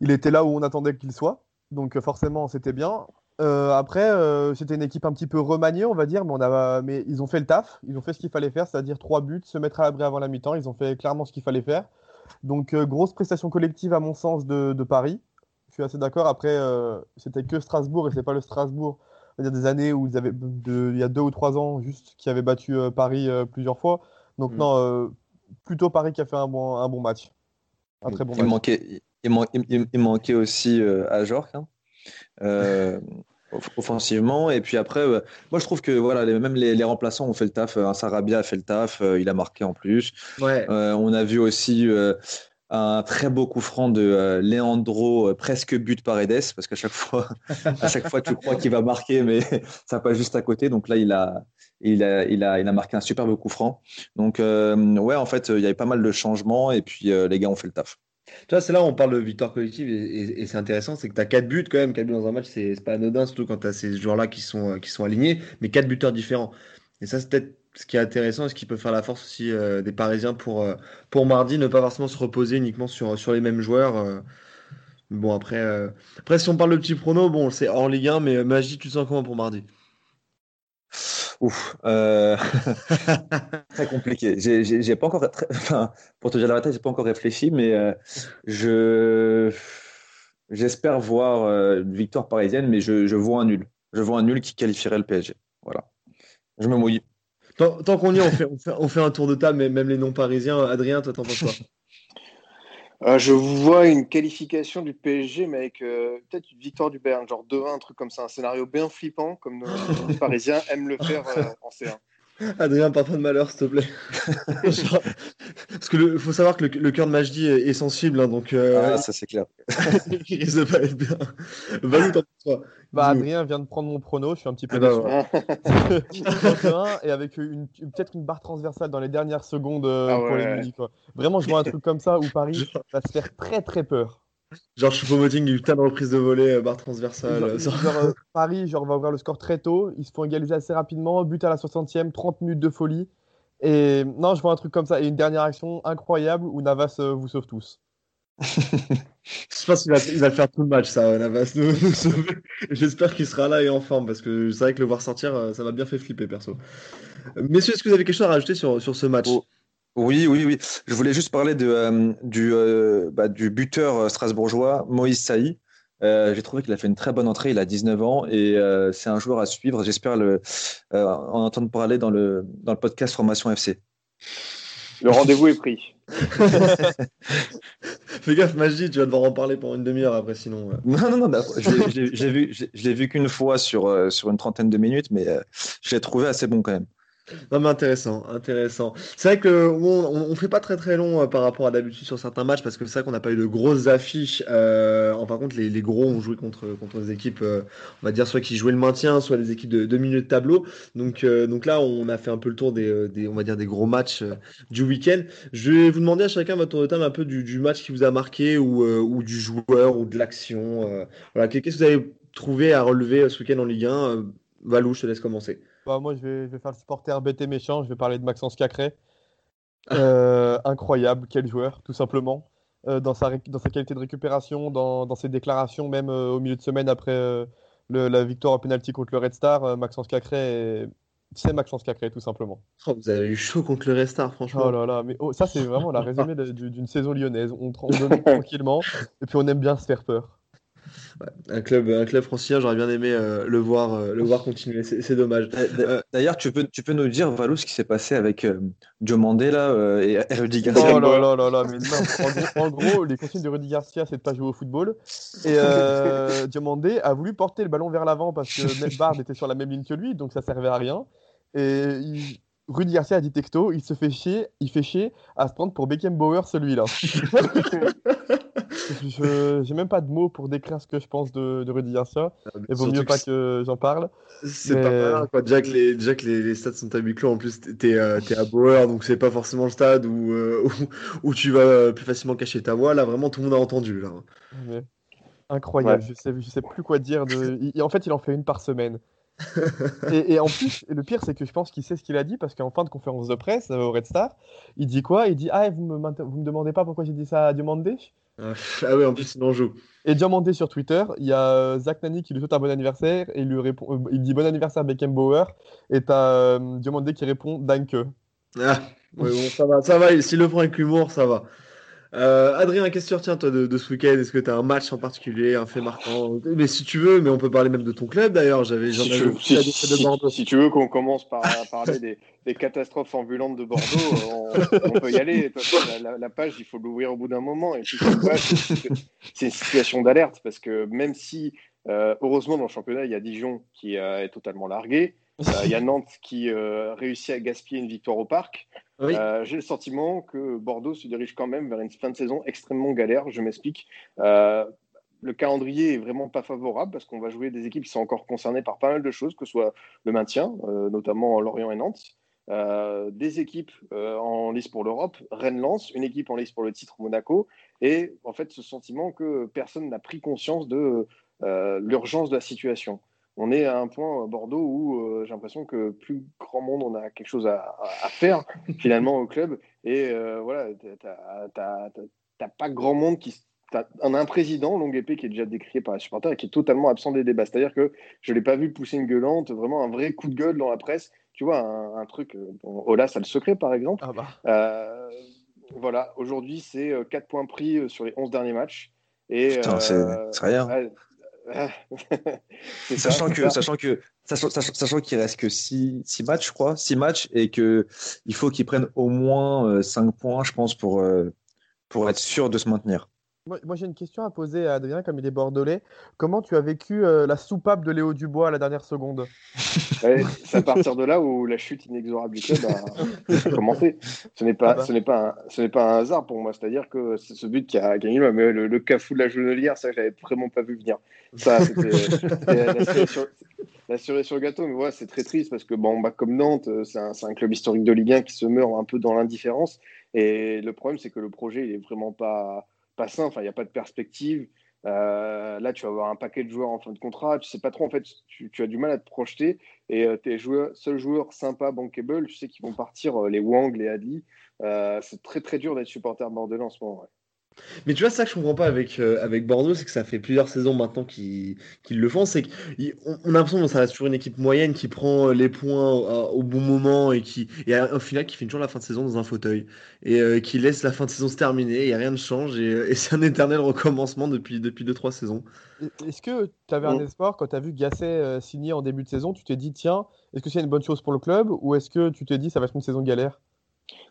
Il était là où on attendait qu'il soit, donc forcément c'était bien. Après, c'était une équipe un petit peu remaniée, on va dire, mais, on a, mais ils ont fait le taf, ils ont fait ce qu'il fallait faire, c'est-à-dire trois buts, se mettre à l'abri avant la mi-temps, ils ont fait clairement ce qu'il fallait faire. Donc grosse prestation collective à mon sens de, de Paris. Je suis assez d'accord. Après, c'était que Strasbourg et c'est pas le Strasbourg il y a des années où ils avaient, il y a deux ou trois ans, juste qui avaient battu euh, Paris euh, plusieurs fois. Donc, mm. non, euh, plutôt Paris qui a fait un bon, un bon match. Un très bon il match. Manquait, il, manquait aussi à Jork. Hein. Offensivement et puis après moi je trouve que voilà même les, remplaçants ont fait le taf un Sarabia a fait le taf il a marqué en plus ouais. on a vu aussi un très beau coup franc de euh, Leandro, euh, presque but par Edes, parce qu'à chaque fois, [laughs] à chaque fois, tu crois qu'il va marquer, mais [laughs] ça passe juste à côté. Donc là, il a, il a, il a, il a marqué un superbe coup franc. Donc, euh, ouais, en fait, il y avait pas mal de changements et puis les gars ont fait le taf. Tu vois, c'est là où on parle de victoire collective et, c'est intéressant, c'est que tu as 4 buts quand même, 4 buts dans un match, c'est pas anodin, surtout quand tu as ces joueurs-là qui sont, sont alignés, mais 4 buteurs différents. Et ça, c'est peut-être ce qui est intéressant et ce qui peut faire la force aussi euh, des Parisiens pour, euh, pour mardi, ne pas forcément se reposer uniquement sur, sur les mêmes joueurs. Euh. Bon, après, après, si on parle de petit prono, bon, c'est hors Ligue 1, mais Magie, tu te sens comment pour mardi? Ouf, [laughs] très compliqué. J'ai pas encore, pour te dire la vérité, j'ai pas encore réfléchi, mais je j'espère voir une victoire parisienne, mais je, je vois un nul. Je vois un nul qui qualifierait le PSG. Voilà, je me mouille. Tant, qu'on y est, on fait, on, fait, un tour de table, mais même les non-parisiens. Adrien, toi, t'en penses quoi? Euh, Je vois une qualification du PSG, mais avec euh, peut-être une victoire du Bayern, genre 2-1, un truc comme ça, un scénario bien flippant, comme les Parisiens aiment le faire euh, en C1. [laughs] Adrien, parle pas de malheur, s'il te plaît. [laughs] Parce que faut savoir que le, cœur de Majdi est, sensible, hein, donc. Euh, ah, ça c'est clair. [laughs] il risque de pas être bien. Valou, t'en toi. Bah, Adrien vient de prendre mon prono, je suis un petit peu ah bah, déçu. et avec peut-être une barre transversale dans les dernières secondes euh, ah pour les Quoi. Vraiment, je vois un truc comme ça où Paris va se faire très très peur. Genre Choupo-Moting, une tas de reprises de volée, euh, barre transversale. Genre, euh, [laughs] Paris genre, va ouvrir le score très tôt, ils se font égaliser assez rapidement, but à la 60e, 30 minutes de folie. Et non, je vois un truc comme ça. Et une dernière action incroyable où Navas euh, vous sauve tous. je pense qu'il va, il va faire tout le match, ça, Navas. Nous, J'espère qu'il sera là et en forme parce que c'est vrai que le voir sortir, ça m'a bien fait flipper, perso. Messieurs, est-ce que vous avez quelque chose à rajouter sur, sur ce match? Oh. Oui, oui, oui. Je voulais juste parler de, euh, du, euh, bah, du buteur euh, strasbourgeois, Moïse Saï. J'ai trouvé qu'il a fait une très bonne entrée. Il a 19 ans et c'est un joueur à suivre. J'espère le, en entendre parler dans le, dans le podcast Formation FC. Le rendez-vous est pris. [laughs] Fais gaffe, Magie, tu vas devoir en parler pendant une demi-heure après, sinon. Non, non, non, je l'ai vu, qu'une fois sur, sur une trentaine de minutes, mais je l'ai trouvé assez bon quand même. Non mais intéressant, intéressant. C'est vrai que on, fait pas très très long euh, par rapport à d'habitude sur certains matchs parce que c'est vrai qu'on n'a pas eu de grosses affiches. Euh, en par contre, les, gros ont joué contre contre des équipes, euh, on va dire soit qui jouaient le maintien, soit des équipes de, milieu de tableau. Donc donc là, on a fait un peu le tour des, on va dire des gros matchs du week-end. Je vais vous demander à chacun votre tour de table un peu du, match qui vous a marqué ou ou du joueur ou de l'action. qu'est-ce que vous avez trouvé à relever ce week-end en Ligue 1 Valou, je te laisse commencer. Bah, moi, je vais, faire le supporter BT méchant. Je vais parler de Maxence Cacré. Ah. Euh, incroyable, quel joueur, tout simplement. Euh, dans, sa, dans sa qualité de récupération, dans, ses déclarations, même euh, au milieu de semaine après la victoire au penalty contre le Red Star, Maxence Cacré, c'est Maxence Cacré, tout simplement. Oh, vous avez eu chaud contre le Red Star, franchement. Oh là là, mais oh, ça, c'est vraiment la [laughs] résumé d'une saison lyonnaise. On, on domine [laughs] tranquillement et puis on aime bien se faire peur un club, un club francilien, j'aurais bien aimé euh, le, voir, euh, le voir continuer. C'est dommage. Euh, d'ailleurs, tu peux, tu peux nous dire, Valou, ce qui s'est passé avec Diomandé là et Rudy Garcia? Oh là là là là, mais non. En, gros, les consignes de Rudy Garcia, c'est de pas jouer au football. Et [laughs] Diomandé a voulu porter le ballon vers l'avant parce que Bard était sur la même ligne que lui, donc ça servait à rien. Et Rudy Garcia a dit texto, il se fait chier, il fait chier à se prendre pour Beckenbauer celui-là. [laughs] je j'ai même pas de mots pour décrire ce que je pense de, de Rudy Garcia. Ah, Il vaut mieux pas que j'en parle. C'est pas mal, quoi. Déjà que les, déjà que les, stades sont à huis clos, en plus, t'es euh, es à Bauer, donc c'est pas forcément le stade où, euh, [laughs] où, tu vas plus facilement cacher ta voix. Là, vraiment, tout le monde a entendu. Là. Incroyable, je, sais, je sais plus quoi dire. De... [laughs] en fait, il en fait une par semaine. [laughs] et, en plus, le pire, c'est que je pense qu'il sait ce qu'il a dit parce qu'en fin de conférence de presse euh, au Red Star, il dit quoi? Il dit Ah, vous me, vous me demandez pas pourquoi j'ai dit ça à Diomandé ah, oui, en plus, il en joue. Et Diomandé sur Twitter, il y a euh, Zach Nani qui lui souhaite un bon anniversaire et il lui répond euh, il dit bon anniversaire Beckenbauer et t'as Diomandé qui répond Danke. Ah, bon, ça va, ça va. S'il le prend avec humour, ça va. Euh, Adrien, qu'est-ce que tu retiens toi de, ce week-end? Est-ce que tu as un match en particulier, un fait marquant? Mais si tu veux, mais on peut parler même de ton club d'ailleurs. J'avais, si, si, tu veux qu'on commence par parler des, catastrophes ambulantes de Bordeaux, on, peut y aller. La, page, il faut l'ouvrir au bout d'un moment. Et c'est une situation d'alerte parce que même si, euh, heureusement, dans le championnat, il y a Dijon qui est totalement largué. Euh, il y a Nantes qui réussit à gaspiller une victoire au parc. Euh, j'ai le sentiment que Bordeaux se dirige quand même vers une fin de saison extrêmement galère. Je m'explique. Euh, le calendrier est vraiment pas favorable parce qu'on va jouer des équipes qui sont encore concernées par pas mal de choses, que ce soit le maintien, euh, notamment Lorient et Nantes, des équipes en lice pour l'Europe, Rennes-Lens, une équipe en lice pour le titre Monaco, et en fait ce sentiment que personne n'a pris conscience de l'urgence de la situation on est à un point à Bordeaux où euh, j'ai l'impression que plus grand monde on a quelque chose à, faire [laughs] finalement au club. Et euh, voilà, t'as pas grand monde qui. On a un président, longue épée, qui est déjà décrié par les supporters et qui est totalement absent des débats. C'est-à-dire que je ne l'ai pas vu pousser une gueulante, vraiment un vrai coup de gueule dans la presse. Tu vois, un, truc. Euh, Ola, ça le secret, par exemple. Ah bah. voilà, aujourd'hui, c'est 4 points pris sur les 11 derniers matchs. Et, Putain, c'est rien. [laughs] sachant, que, sachant que sachant, qu'il reste que 6 matchs, je crois, 6 matchs, et qu'il faut qu'ils prennent au moins 5 euh, points, je pense, pour, euh, pour être sûr de se maintenir. Moi, j'ai une question à poser à Adrien, comme il est bordelais. Comment tu as vécu euh, la soupape de Léo Dubois à la dernière seconde? [laughs] C'est à partir de là où la chute inexorable du club a commencé. Ce n'est pas, ah bah. ce n'est pas, un, ce n'est pas un hasard pour moi. C'est-à-dire que c'est ce but qui a gagné mais le, le cafou de la Jonelière, ça, je l'avais vraiment pas vu venir. Ça, c'était la cerise sur le gâteau. Mais ouais, c'est très triste parce que bon, bah, comme Nantes, euh, c'est un, un, club historique de Ligue 1 qui se meurt un peu dans l'indifférence. Et le problème, c'est que le projet, il est vraiment pas pas sain. Il n'y a pas de perspective. Euh, là, tu vas avoir un paquet de joueurs en fin de contrat. Tu sais pas trop, en fait, tu, as du mal à te projeter. Et euh, tes joueurs, seuls joueurs sympas, bankable, tu sais qu'ils vont partir, euh, les Wang, les Adli. c'est très, très dur d'être supporter bordelais en ce moment. Mais tu vois, ça que je comprends pas avec, euh, avec Bordeaux, c'est que ça fait plusieurs saisons maintenant qu'ils le font. C'est qu'on on a l'impression que ça reste toujours une équipe moyenne qui prend euh, les points au, bon moment et qui, et au final, qui finit toujours la fin de saison dans un fauteuil et euh, qui laisse la fin de saison se terminer et rien ne change. Et, c'est un éternel recommencement depuis 2-3 depuis deux, trois saisons. Est-ce que tu avais un espoir quand tu as vu Gasset signer en début de saison Tu t'es dit, tiens, est-ce que c'est une bonne chose pour le club ou est-ce que tu t'es dit, ça va être une saison galère?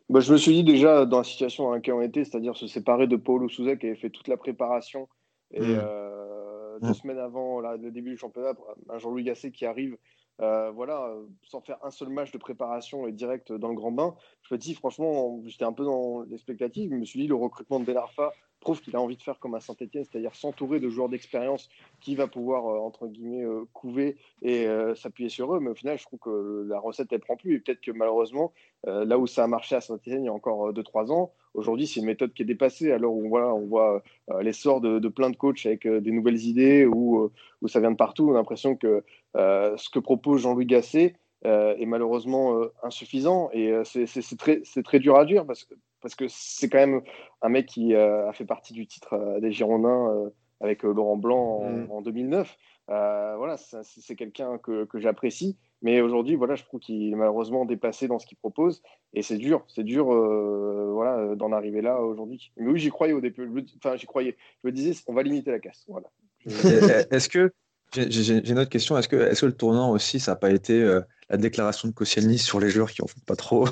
Bah, je me suis dit déjà dans la situation dans laquelle on était, c'est-à-dire se séparer de Paulo Souza qui avait fait toute la préparation et mmh. euh, deux mmh. semaines avant le début du championnat, un Jean-Louis Gasset qui arrive, euh, voilà, sans faire un seul match de préparation et direct dans le grand bain. Je me dis franchement, j'étais un peu dans l'expectative. Je me suis dit le recrutement de Ben Arfa prouve qu'il a envie de faire comme à Saint-Etienne, c'est-à-dire s'entourer de joueurs d'expérience qui va pouvoir, euh, entre guillemets, euh, couver et euh, s'appuyer sur eux. Mais au final, je trouve que la recette, elle prend plus. Et peut-être que malheureusement, là où ça a marché à Saint-Etienne il y a encore 2-3 ans, aujourd'hui, c'est une méthode qui est dépassée. Alors où voilà, on voit l'essor de, de, plein de coachs avec des nouvelles idées où, où ça vient de partout. On a l'impression que ce que propose Jean-Louis Gasset, est malheureusement insuffisant et c'est très, très dur à dire parce que parce que c'est quand même un mec qui euh, a fait partie du titre euh, des Girondins euh, avec Laurent Blanc en, 2009. Mm. voilà, c'est quelqu'un que, j'apprécie, mais aujourd'hui, voilà, je trouve qu'il est malheureusement dépassé dans ce qu'il propose, et c'est dur, c'est dur, voilà, d'en arriver là aujourd'hui. Mais oui, j'y croyais au début, enfin, j'y croyais. Je me disais, on va limiter la casse, voilà. [laughs] Est-ce que j'ai une autre question. Est-ce que, est que, le tournant aussi, ça n'a pas été la déclaration de Koscielny sur les joueurs qui en font pas trop?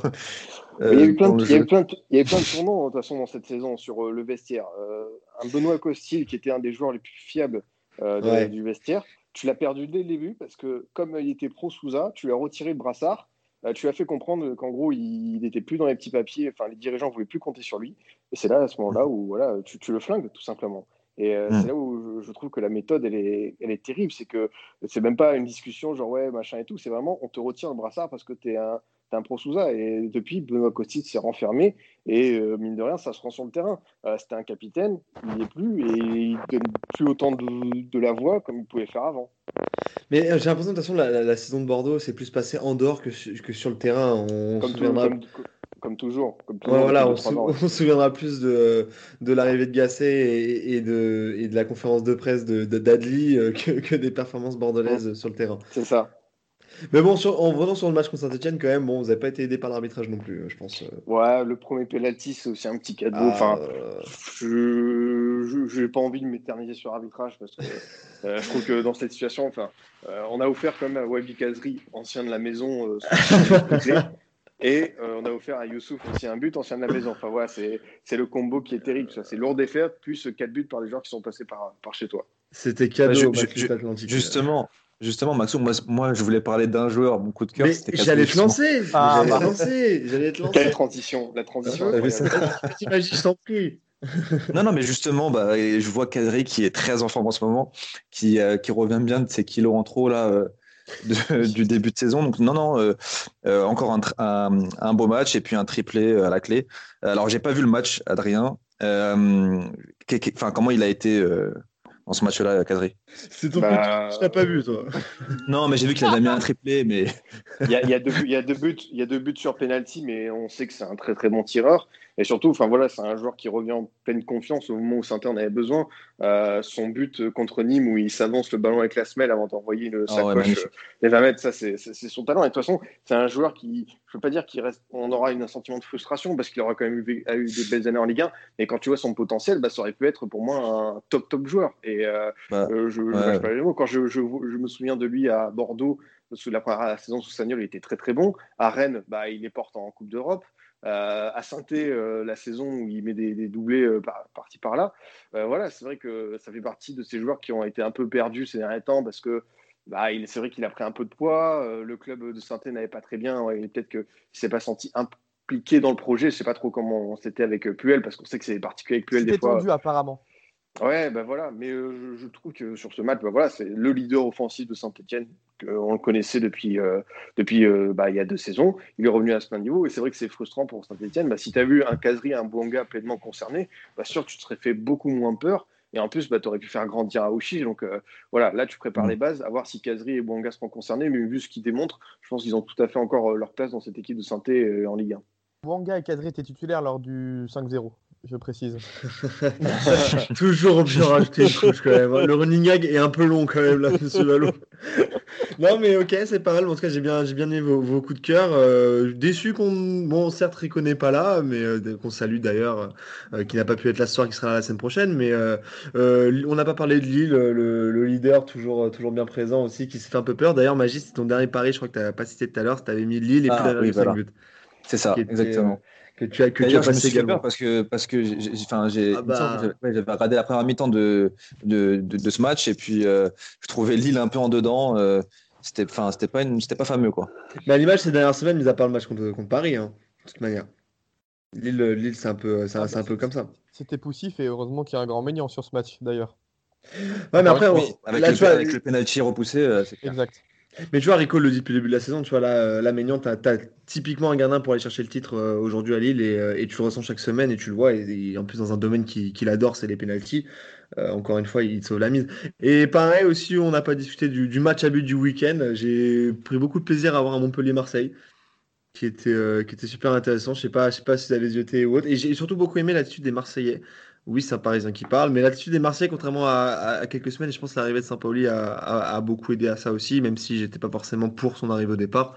Il, y a eu plein de, tournants de toute façon dans cette saison sur euh, le vestiaire. Euh, un Benoît Costil qui était un des joueurs les plus fiables euh, du vestiaire, tu l'as perdu dès le début parce que comme il était pro Souza, tu lui as retiré le brassard. tu as fait comprendre qu'en gros, il n'était plus dans les petits papiers, enfin, les dirigeants ne voulaient plus compter sur lui. Et c'est là, à ce moment-là, où voilà, tu, le flingues, tout simplement. Et mm. c'est là où je, trouve que la méthode, elle est, elle est terrible. C'est que c'est même pas une discussion genre ouais, machin et tout. C'est vraiment, on te retire le brassard parce que tu es un, un pro Souza. Et depuis, Benoît Costil s'est renfermé. Et euh, mine de rien, ça se rend sur le terrain. Euh, c'était un capitaine, il n'y est plus. Et il donne plus autant de, la voix comme il pouvait faire avant. Mais euh, j'ai l'impression de toute façon, la, saison de Bordeaux s'est plus passée en dehors que, que sur le terrain. On comme, souviendra... comme, toujours. voilà, [laughs] on, se souviendra plus de, de l'arrivée de Gasset et, de, et de la conférence de presse de, d'Adli que, que, des performances bordelaises sur le terrain. C'est ça. Mais bon, en revenant sur le match contre Saint-Etienne, quand même, bon, vous n'avez pas été aidé par l'arbitrage non plus, je pense. Euh. Ouais, le premier penalty, c'est aussi un petit cadeau. Ah, enfin, euh. je n'ai pas envie de m'éterniser sur l'arbitrage parce que euh, je trouve que dans cette situation, enfin, on a offert quand même à Wabi Kazri, ancien de la maison, [laughs] et on a offert à Youssouf aussi un but, ancien de la maison. Enfin, voilà, c'est le combo qui est terrible. C'est lourd d'effet, plus 4 buts par les joueurs qui sont passés par, par chez toi. C'était cadeau, Justement, Justement, Maxou, moi, je voulais parler d'un joueur, mon coup de cœur. J'allais te lancer. Ah, j'allais te lancer. J'allais te lancer. Quelle transition La transition. Ah, je t'en prie. non, non, mais justement, bah, je vois Kadri qui est très en forme en ce moment, qui, euh, qui revient bien de ses kilos en trop là, euh, du début de saison. Donc, non, non, euh, encore un, un, beau match et puis un triplé à la clé. Alors, j'ai pas vu le match, Adrien. Enfin, comment il a été dans ce match-là, Kadri C'est ton bah... tu n'as pas vu, toi. [laughs] non, mais j'ai vu qu'il avait mis un triplé, mais. il, y a, il, y a deux, il, y a deux, buts, il y a deux buts sur penalty, mais on sait que c'est un très très bon tireur. Et surtout, enfin voilà, c'est un joueur qui revient en pleine confiance au moment où Saint-Etienne en avait besoin. Euh, son but contre Nîmes où il s'avance le ballon avec la semelle avant d'envoyer le ah sacoche oh les 20 mètres, ça c'est son talent. Et de toute façon, c'est un joueur qui, je veux pas dire qu'il reste, on aura un sentiment de frustration parce qu'il aura quand même eu, eu, des belles années en Ligue 1. Mais quand tu vois son potentiel, bah, ça aurait pu être pour moi un top top joueur. Et euh, bah, euh, je, ouais. pas les mots. Quand je, je, je, me souviens de lui à Bordeaux sous la première saison sous Sagnol, il était très très bon. À Rennes, bah, il est portant en Coupe d'Europe. Euh, à saint euh, la saison où il met des, doublés euh, par, par-ci par-là. voilà, c'est vrai que ça fait partie de ces joueurs qui ont été un peu perdus ces derniers temps parce que bah, c'est vrai qu'il a pris un peu de poids. le club de saint n'avait pas très bien. et peut-être qu'il ne s'est pas senti impliqué dans le projet. Je ne sais pas trop comment c'était avec Puel parce qu'on sait que c'est particulier avec Puel des fois. tendu apparemment. Ouais, ben voilà, mais je, trouve que sur ce match, ben voilà, c'est le leader offensif de Saint-Etienne, on le connaissait depuis, euh, depuis euh, bah, il y a deux saisons. Il est revenu à ce même niveau et c'est vrai que c'est frustrant pour Saint-Etienne. Bah, si tu as vu un Casery, un Bouanga pleinement concerné, bah, sûr tu te serais fait beaucoup moins peur. Et en plus, bah, tu aurais pu faire grandir Aouchi. Donc euh, voilà, là, tu prépares les bases, à voir si Casery et Bouanga seront concernés. Mais vu ce qu'ils démontrent, je pense qu'ils ont tout à fait encore leur place dans cette équipe de Saint-Etienne en Ligue 1. Bouanga et Casery étaient titulaires lors du 5-0 je précise. [laughs] Toujours bien rajouter une couche quand même. Le running gag est un peu long quand même là, [laughs] monsieur Valo. non mais ok, c'est pas mal. En tout cas, j'ai bien, j'ai bien aimé vos, coups de cœur. Euh, déçu qu'on, bon, certes, reconnaît pas là, mais euh, qu'on salue d'ailleurs, euh, qui n'a pas pu être là ce soir, qui sera là la semaine prochaine. Mais on n'a pas parlé de Lille, le, leader toujours, toujours bien présent aussi, qui s'est fait un peu peur. D'ailleurs, Magis, c'est ton dernier pari, je crois que tu n'as pas cité tout à l'heure, tu avais mis Lille et puis ah, oui, voilà. C'est ça, exactement que tu as, que tu as passé également. parce que, parce que j'ai, enfin, j'ai, ah bah. j'avais regardé la première mi-temps de, de, de, ce match et puis euh, je trouvais Lille un peu en dedans. Euh, c'était, enfin, c'était pas, une, c'était pas fameux quoi. Mais à l'image ces dernières semaines, mis à part le match contre, contre Paris, hein, de toute manière. Lille, Lille c'est un peu, c'est, un peu comme ça. C'était poussif et heureusement qu'il y a un grand maignant sur ce match d'ailleurs. Ouais, mais après, avec, le, avec le penalty repoussé, euh, c'est exact. Mais tu vois, Rico le dit depuis le début de la saison, tu vois, là, euh, la Maignan, tu typiquement un gardien pour aller chercher le titre euh, aujourd'hui à Lille euh, et, tu le ressens chaque semaine et tu le vois. Et, en plus, dans un domaine qu'il adore, c'est les pénalties. encore une fois, il sauve la mise. Et pareil aussi, on n'a pas discuté du, match à but du week-end. J'ai pris beaucoup de plaisir à voir un Montpellier-Marseille. Qui était, qui était super intéressant. Je sais pas, sais pas si vous avez zioté ou autre. Et j'ai surtout beaucoup aimé l'attitude des Marseillais. Oui, c'est un Parisien qui parle, mais l'attitude des Marseillais, contrairement à, quelques semaines, je pense que l'arrivée de Saint-Pauli a, beaucoup aidé à ça aussi, même si j'étais pas forcément pour son arrivée au départ.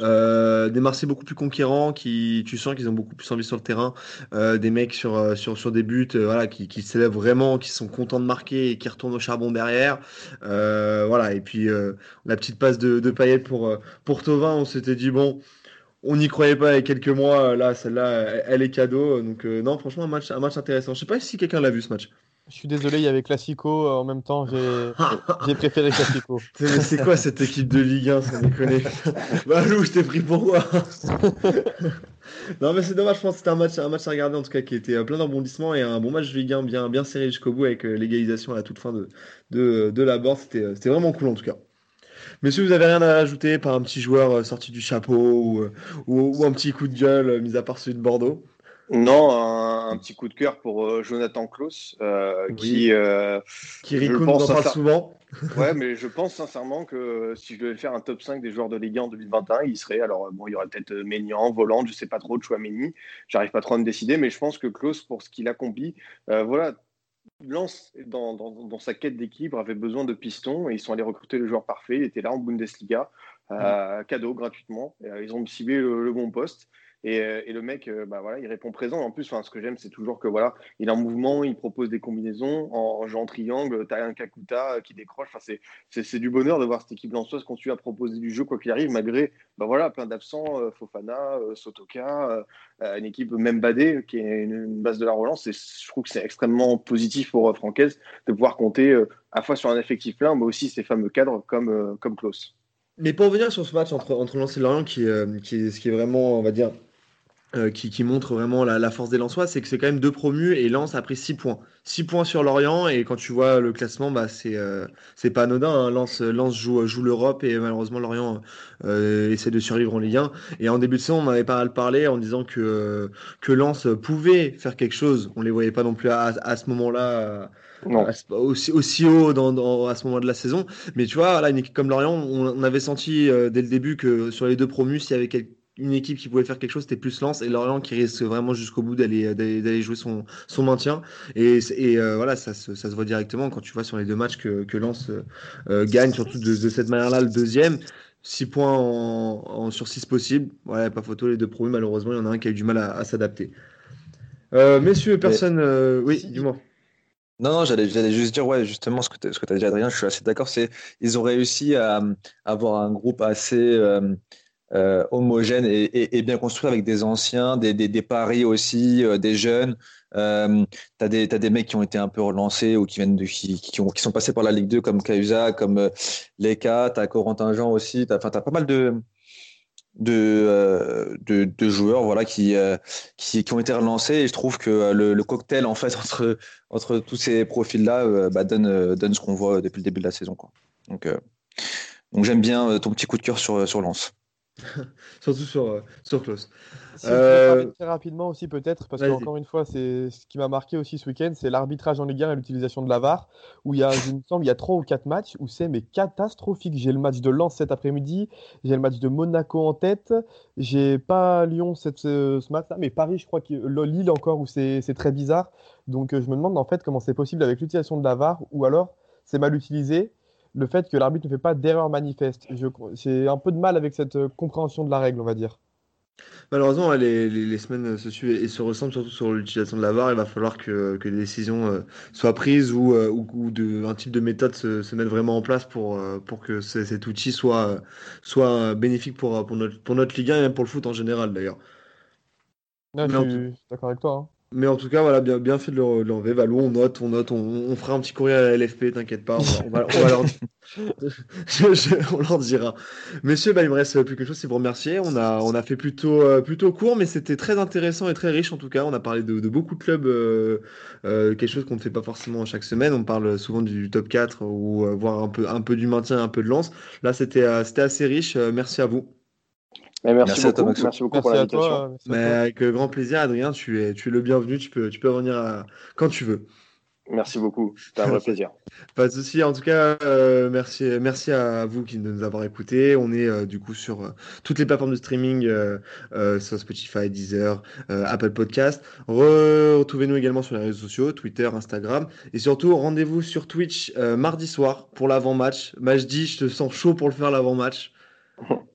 Euh, des Marseillais beaucoup plus conquérants, qui, tu sens qu'ils ont beaucoup plus envie sur le terrain, euh, des mecs sur, euh, sur, sur des buts, voilà, qui, qui s'élèvent vraiment, qui sont contents de marquer et qui retournent au charbon derrière. voilà, et puis la petite passe de, de Payet pour, pour Tovin, on s'était dit, bon, on n'y croyait pas il y a quelques mois. Là, celle-là, elle est cadeau. Donc, euh, non, franchement, un match, un match intéressant. Je sais pas si quelqu'un l'a vu ce match. Je suis désolé, il y avait Classico euh, en même temps. J'ai [laughs] préféré Classico. [laughs] c'est quoi cette équipe de Ligue 1 Ça déconne. [laughs] bah, Lou, je t'ai pris pour quoi Non, mais c'est dommage. Je pense que c'était un match, un match à regarder en tout cas qui était euh, plein d'embondissements et un bon match de Ligue 1 bien, bien serré jusqu'au bout avec l'égalisation à la toute fin de, de, de la board. C'était vraiment cool en tout cas. Messieurs, vous avez rien à ajouter par un petit joueur euh, sorti du chapeau ou, euh, ou, un petit coup de gueule, euh, mis à part celui de Bordeaux non, un, petit coup de cœur pour Jonathan Klaus, qui, qui nous en parle souvent. ouais, [laughs] mais je pense sincèrement que si je devais faire un top 5 des joueurs de Ligue 1 en 2021, il serait. Alors, bon, il y aurait peut-être Ménian, Volant, je sais pas trop de choix Méni. J'arrive pas trop à me décider, mais je pense que Klaus, pour ce qu'il accomplit, voilà, Lens, dans, dans, sa quête d'équilibre, avait besoin de pistons et ils sont allés recruter le joueur parfait. Il était là en Bundesliga, euh, cadeau gratuitement. Euh, ils ont ciblé le, bon poste. Et, euh, et le mec, euh, bah voilà, il répond présent. En plus, ce que j'aime, c'est toujours que voilà, il est en mouvement, il propose des combinaisons en, en triangle. Tu as un Kakuta qui décroche. Enfin, c'est du bonheur de voir cette équipe lançoise continuer à proposer du jeu quoi qu'il arrive, malgré bah voilà, plein d'absents, Fofana, Sotoka, une équipe même badée qui est une, base de la relance. Et je trouve que c'est extrêmement positif pour Francaise de pouvoir compter à la fois sur un effectif plein, mais aussi ces fameux cadres comme, comme Klaus. Mais pour revenir sur ce match entre, entre Lens et Lorient, qui, qui, ce qui est vraiment, on va dire, euh, qui, montre vraiment la, force des Lensois, c'est que c'est quand même deux promus et Lens a pris 6 points. 6 points sur Lorient et quand tu vois le classement, bah, c'est euh, pas anodin. Hein. Lens, joue, joue l'Europe et malheureusement Lorient euh, essaie de survivre en Ligue 1. Et en début de saison, on avait pas mal parlé en disant que, que Lens pouvait faire quelque chose. On les voyait pas non plus à, à ce moment-là. Aussi, aussi haut dans, dans, à ce moment de la saison. Mais tu vois, là, une équipe comme Lorient, on, avait senti dès le début que sur les deux promus, s'il y avait quelque une équipe qui pouvait faire quelque chose, c'était plus Lens et Lorient qui risque vraiment jusqu'au bout d'aller d'aller jouer son, son maintien. Et, et euh, voilà, ça se, ça se voit directement quand tu vois sur les deux matchs que, que Lens euh, gagne, surtout de, de cette manière-là, le deuxième. 6 points en, sur 6 possibles. Ouais, pas photo, les deux premiers, malheureusement, il y en a un qui a eu du mal à, s'adapter. Euh, messieurs, personne. oui, dis-moi. Non, non, j'allais, j'allais juste dire, ouais, justement, ce que tu as dit, Adrien, je suis assez d'accord. C'est ils ont réussi à, avoir un groupe assez euh, homogène et, bien construit avec des anciens, des, paris aussi, euh, des jeunes. Euh, tu as, des mecs qui ont été un peu relancés ou qui, viennent qui, qui, ont, qui sont passés par la Ligue 2 comme Causa, comme euh, Leka, tu as Corentin Jean aussi. Tu as, as, pas mal de, de, de, joueurs voilà, qui, qui, ont été relancés et je trouve que le, le cocktail en fait [laughs] entre, entre tous ces profils-là bah, donne, donne ce qu'on voit depuis le début de la saison. Quoi. Donc, donc j'aime bien ton petit coup de cœur sur, sur Lens. [laughs] Surtout sur, euh, sur Klaus. Euh, très rapidement aussi peut-être, parce qu'encore une fois, c'est ce qui m'a marqué aussi ce week-end, c'est l'arbitrage en Ligue 1 et l'utilisation de la VAR, où il y a, il me semble, il y a trois ou quatre matchs où c'est mais catastrophique. J'ai le match de Lens cet après-midi, j'ai le match de Monaco en tête, j'ai pas Lyon cette, ce, match-là, mais Paris, je crois que Lille encore où c'est très bizarre. Donc euh, je me demande en fait comment c'est possible avec l'utilisation de la VAR, ou alors c'est mal utilisé le fait que l'arbitre ne fait pas d'erreur manifeste. J'ai un peu de mal avec cette euh, compréhension de la règle, on va dire. Malheureusement, les, semaines se suivent et se ressemblent surtout sur l'utilisation de la VAR. Il va falloir que, des décisions euh, soient prises ou, euh, ou, de, un type de méthode se, se mette vraiment en place pour, pour que cet outil soit, soit bénéfique pour, pour, notre, pour notre Ligue 1 et même pour le foot en général d'ailleurs. je suis d'accord avec toi. Hein. Mais en tout cas, voilà, bien, bien fait de l'enlever. Valou, on note, on note, on, fera un petit courrier à la LFP, t'inquiète pas, on, va, on, leur... [laughs] on, leur... dira. Messieurs, bah, il me reste plus quelque chose, c'est vous remercier. On a, on a fait plutôt, euh, plutôt court, mais c'était très intéressant et très riche en tout cas. On a parlé de, beaucoup de clubs, euh, euh, quelque chose qu'on ne fait pas forcément chaque semaine. On parle souvent du, top 4 ou voir un peu, un peu du maintien, un peu de lance. Là, c'était assez riche. merci à vous merci, beaucoup, merci beaucoup pour l'invitation. Avec grand plaisir, Adrien, tu es, tu es le bienvenu, tu peux, tu peux revenir quand tu veux. Merci beaucoup, c'est un vrai plaisir. [laughs] Pas de souci. En tout cas, euh, merci, merci à vous qui nous avoir écoutés. On est euh, du coup sur euh, toutes les plateformes de streaming, sur Spotify, Deezer, Apple Podcast. Retrouvez-nous également sur les réseaux sociaux, Twitter, Instagram, et surtout rendez-vous sur Twitch mardi soir pour l'avant-match. Majdi, je te sens chaud pour le faire l'avant-match.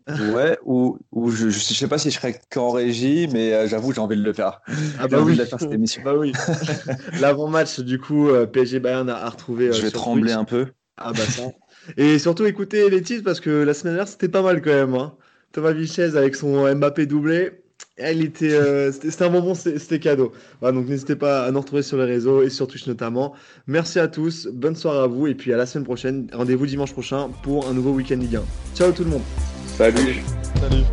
Ouais, ou, ou je, je, sais pas si je serais qu'en régie, mais euh, j'avoue, j'ai envie de le faire. Ah bah oui, de faire cette émission. bah oui. [laughs] L'avant-match, du coup, euh, PSG Bayern a, retrouvé. Euh, je vais trembler un peu. Ah bah ça. Et surtout, écoutez les titres parce que la semaine dernière, c'était pas mal quand même. Hein. Thomas Vichez avec son Mbappé doublé. Elle était, [laughs] c'était un moment, c'était cadeau. Voilà, donc n'hésitez pas à nous retrouver sur les réseaux et sur Twitch notamment. Merci à tous, bonne soirée à vous et puis à la semaine prochaine. Rendez-vous dimanche prochain pour un nouveau week-end Ligue 1. Ciao tout le monde. Salut. Salut.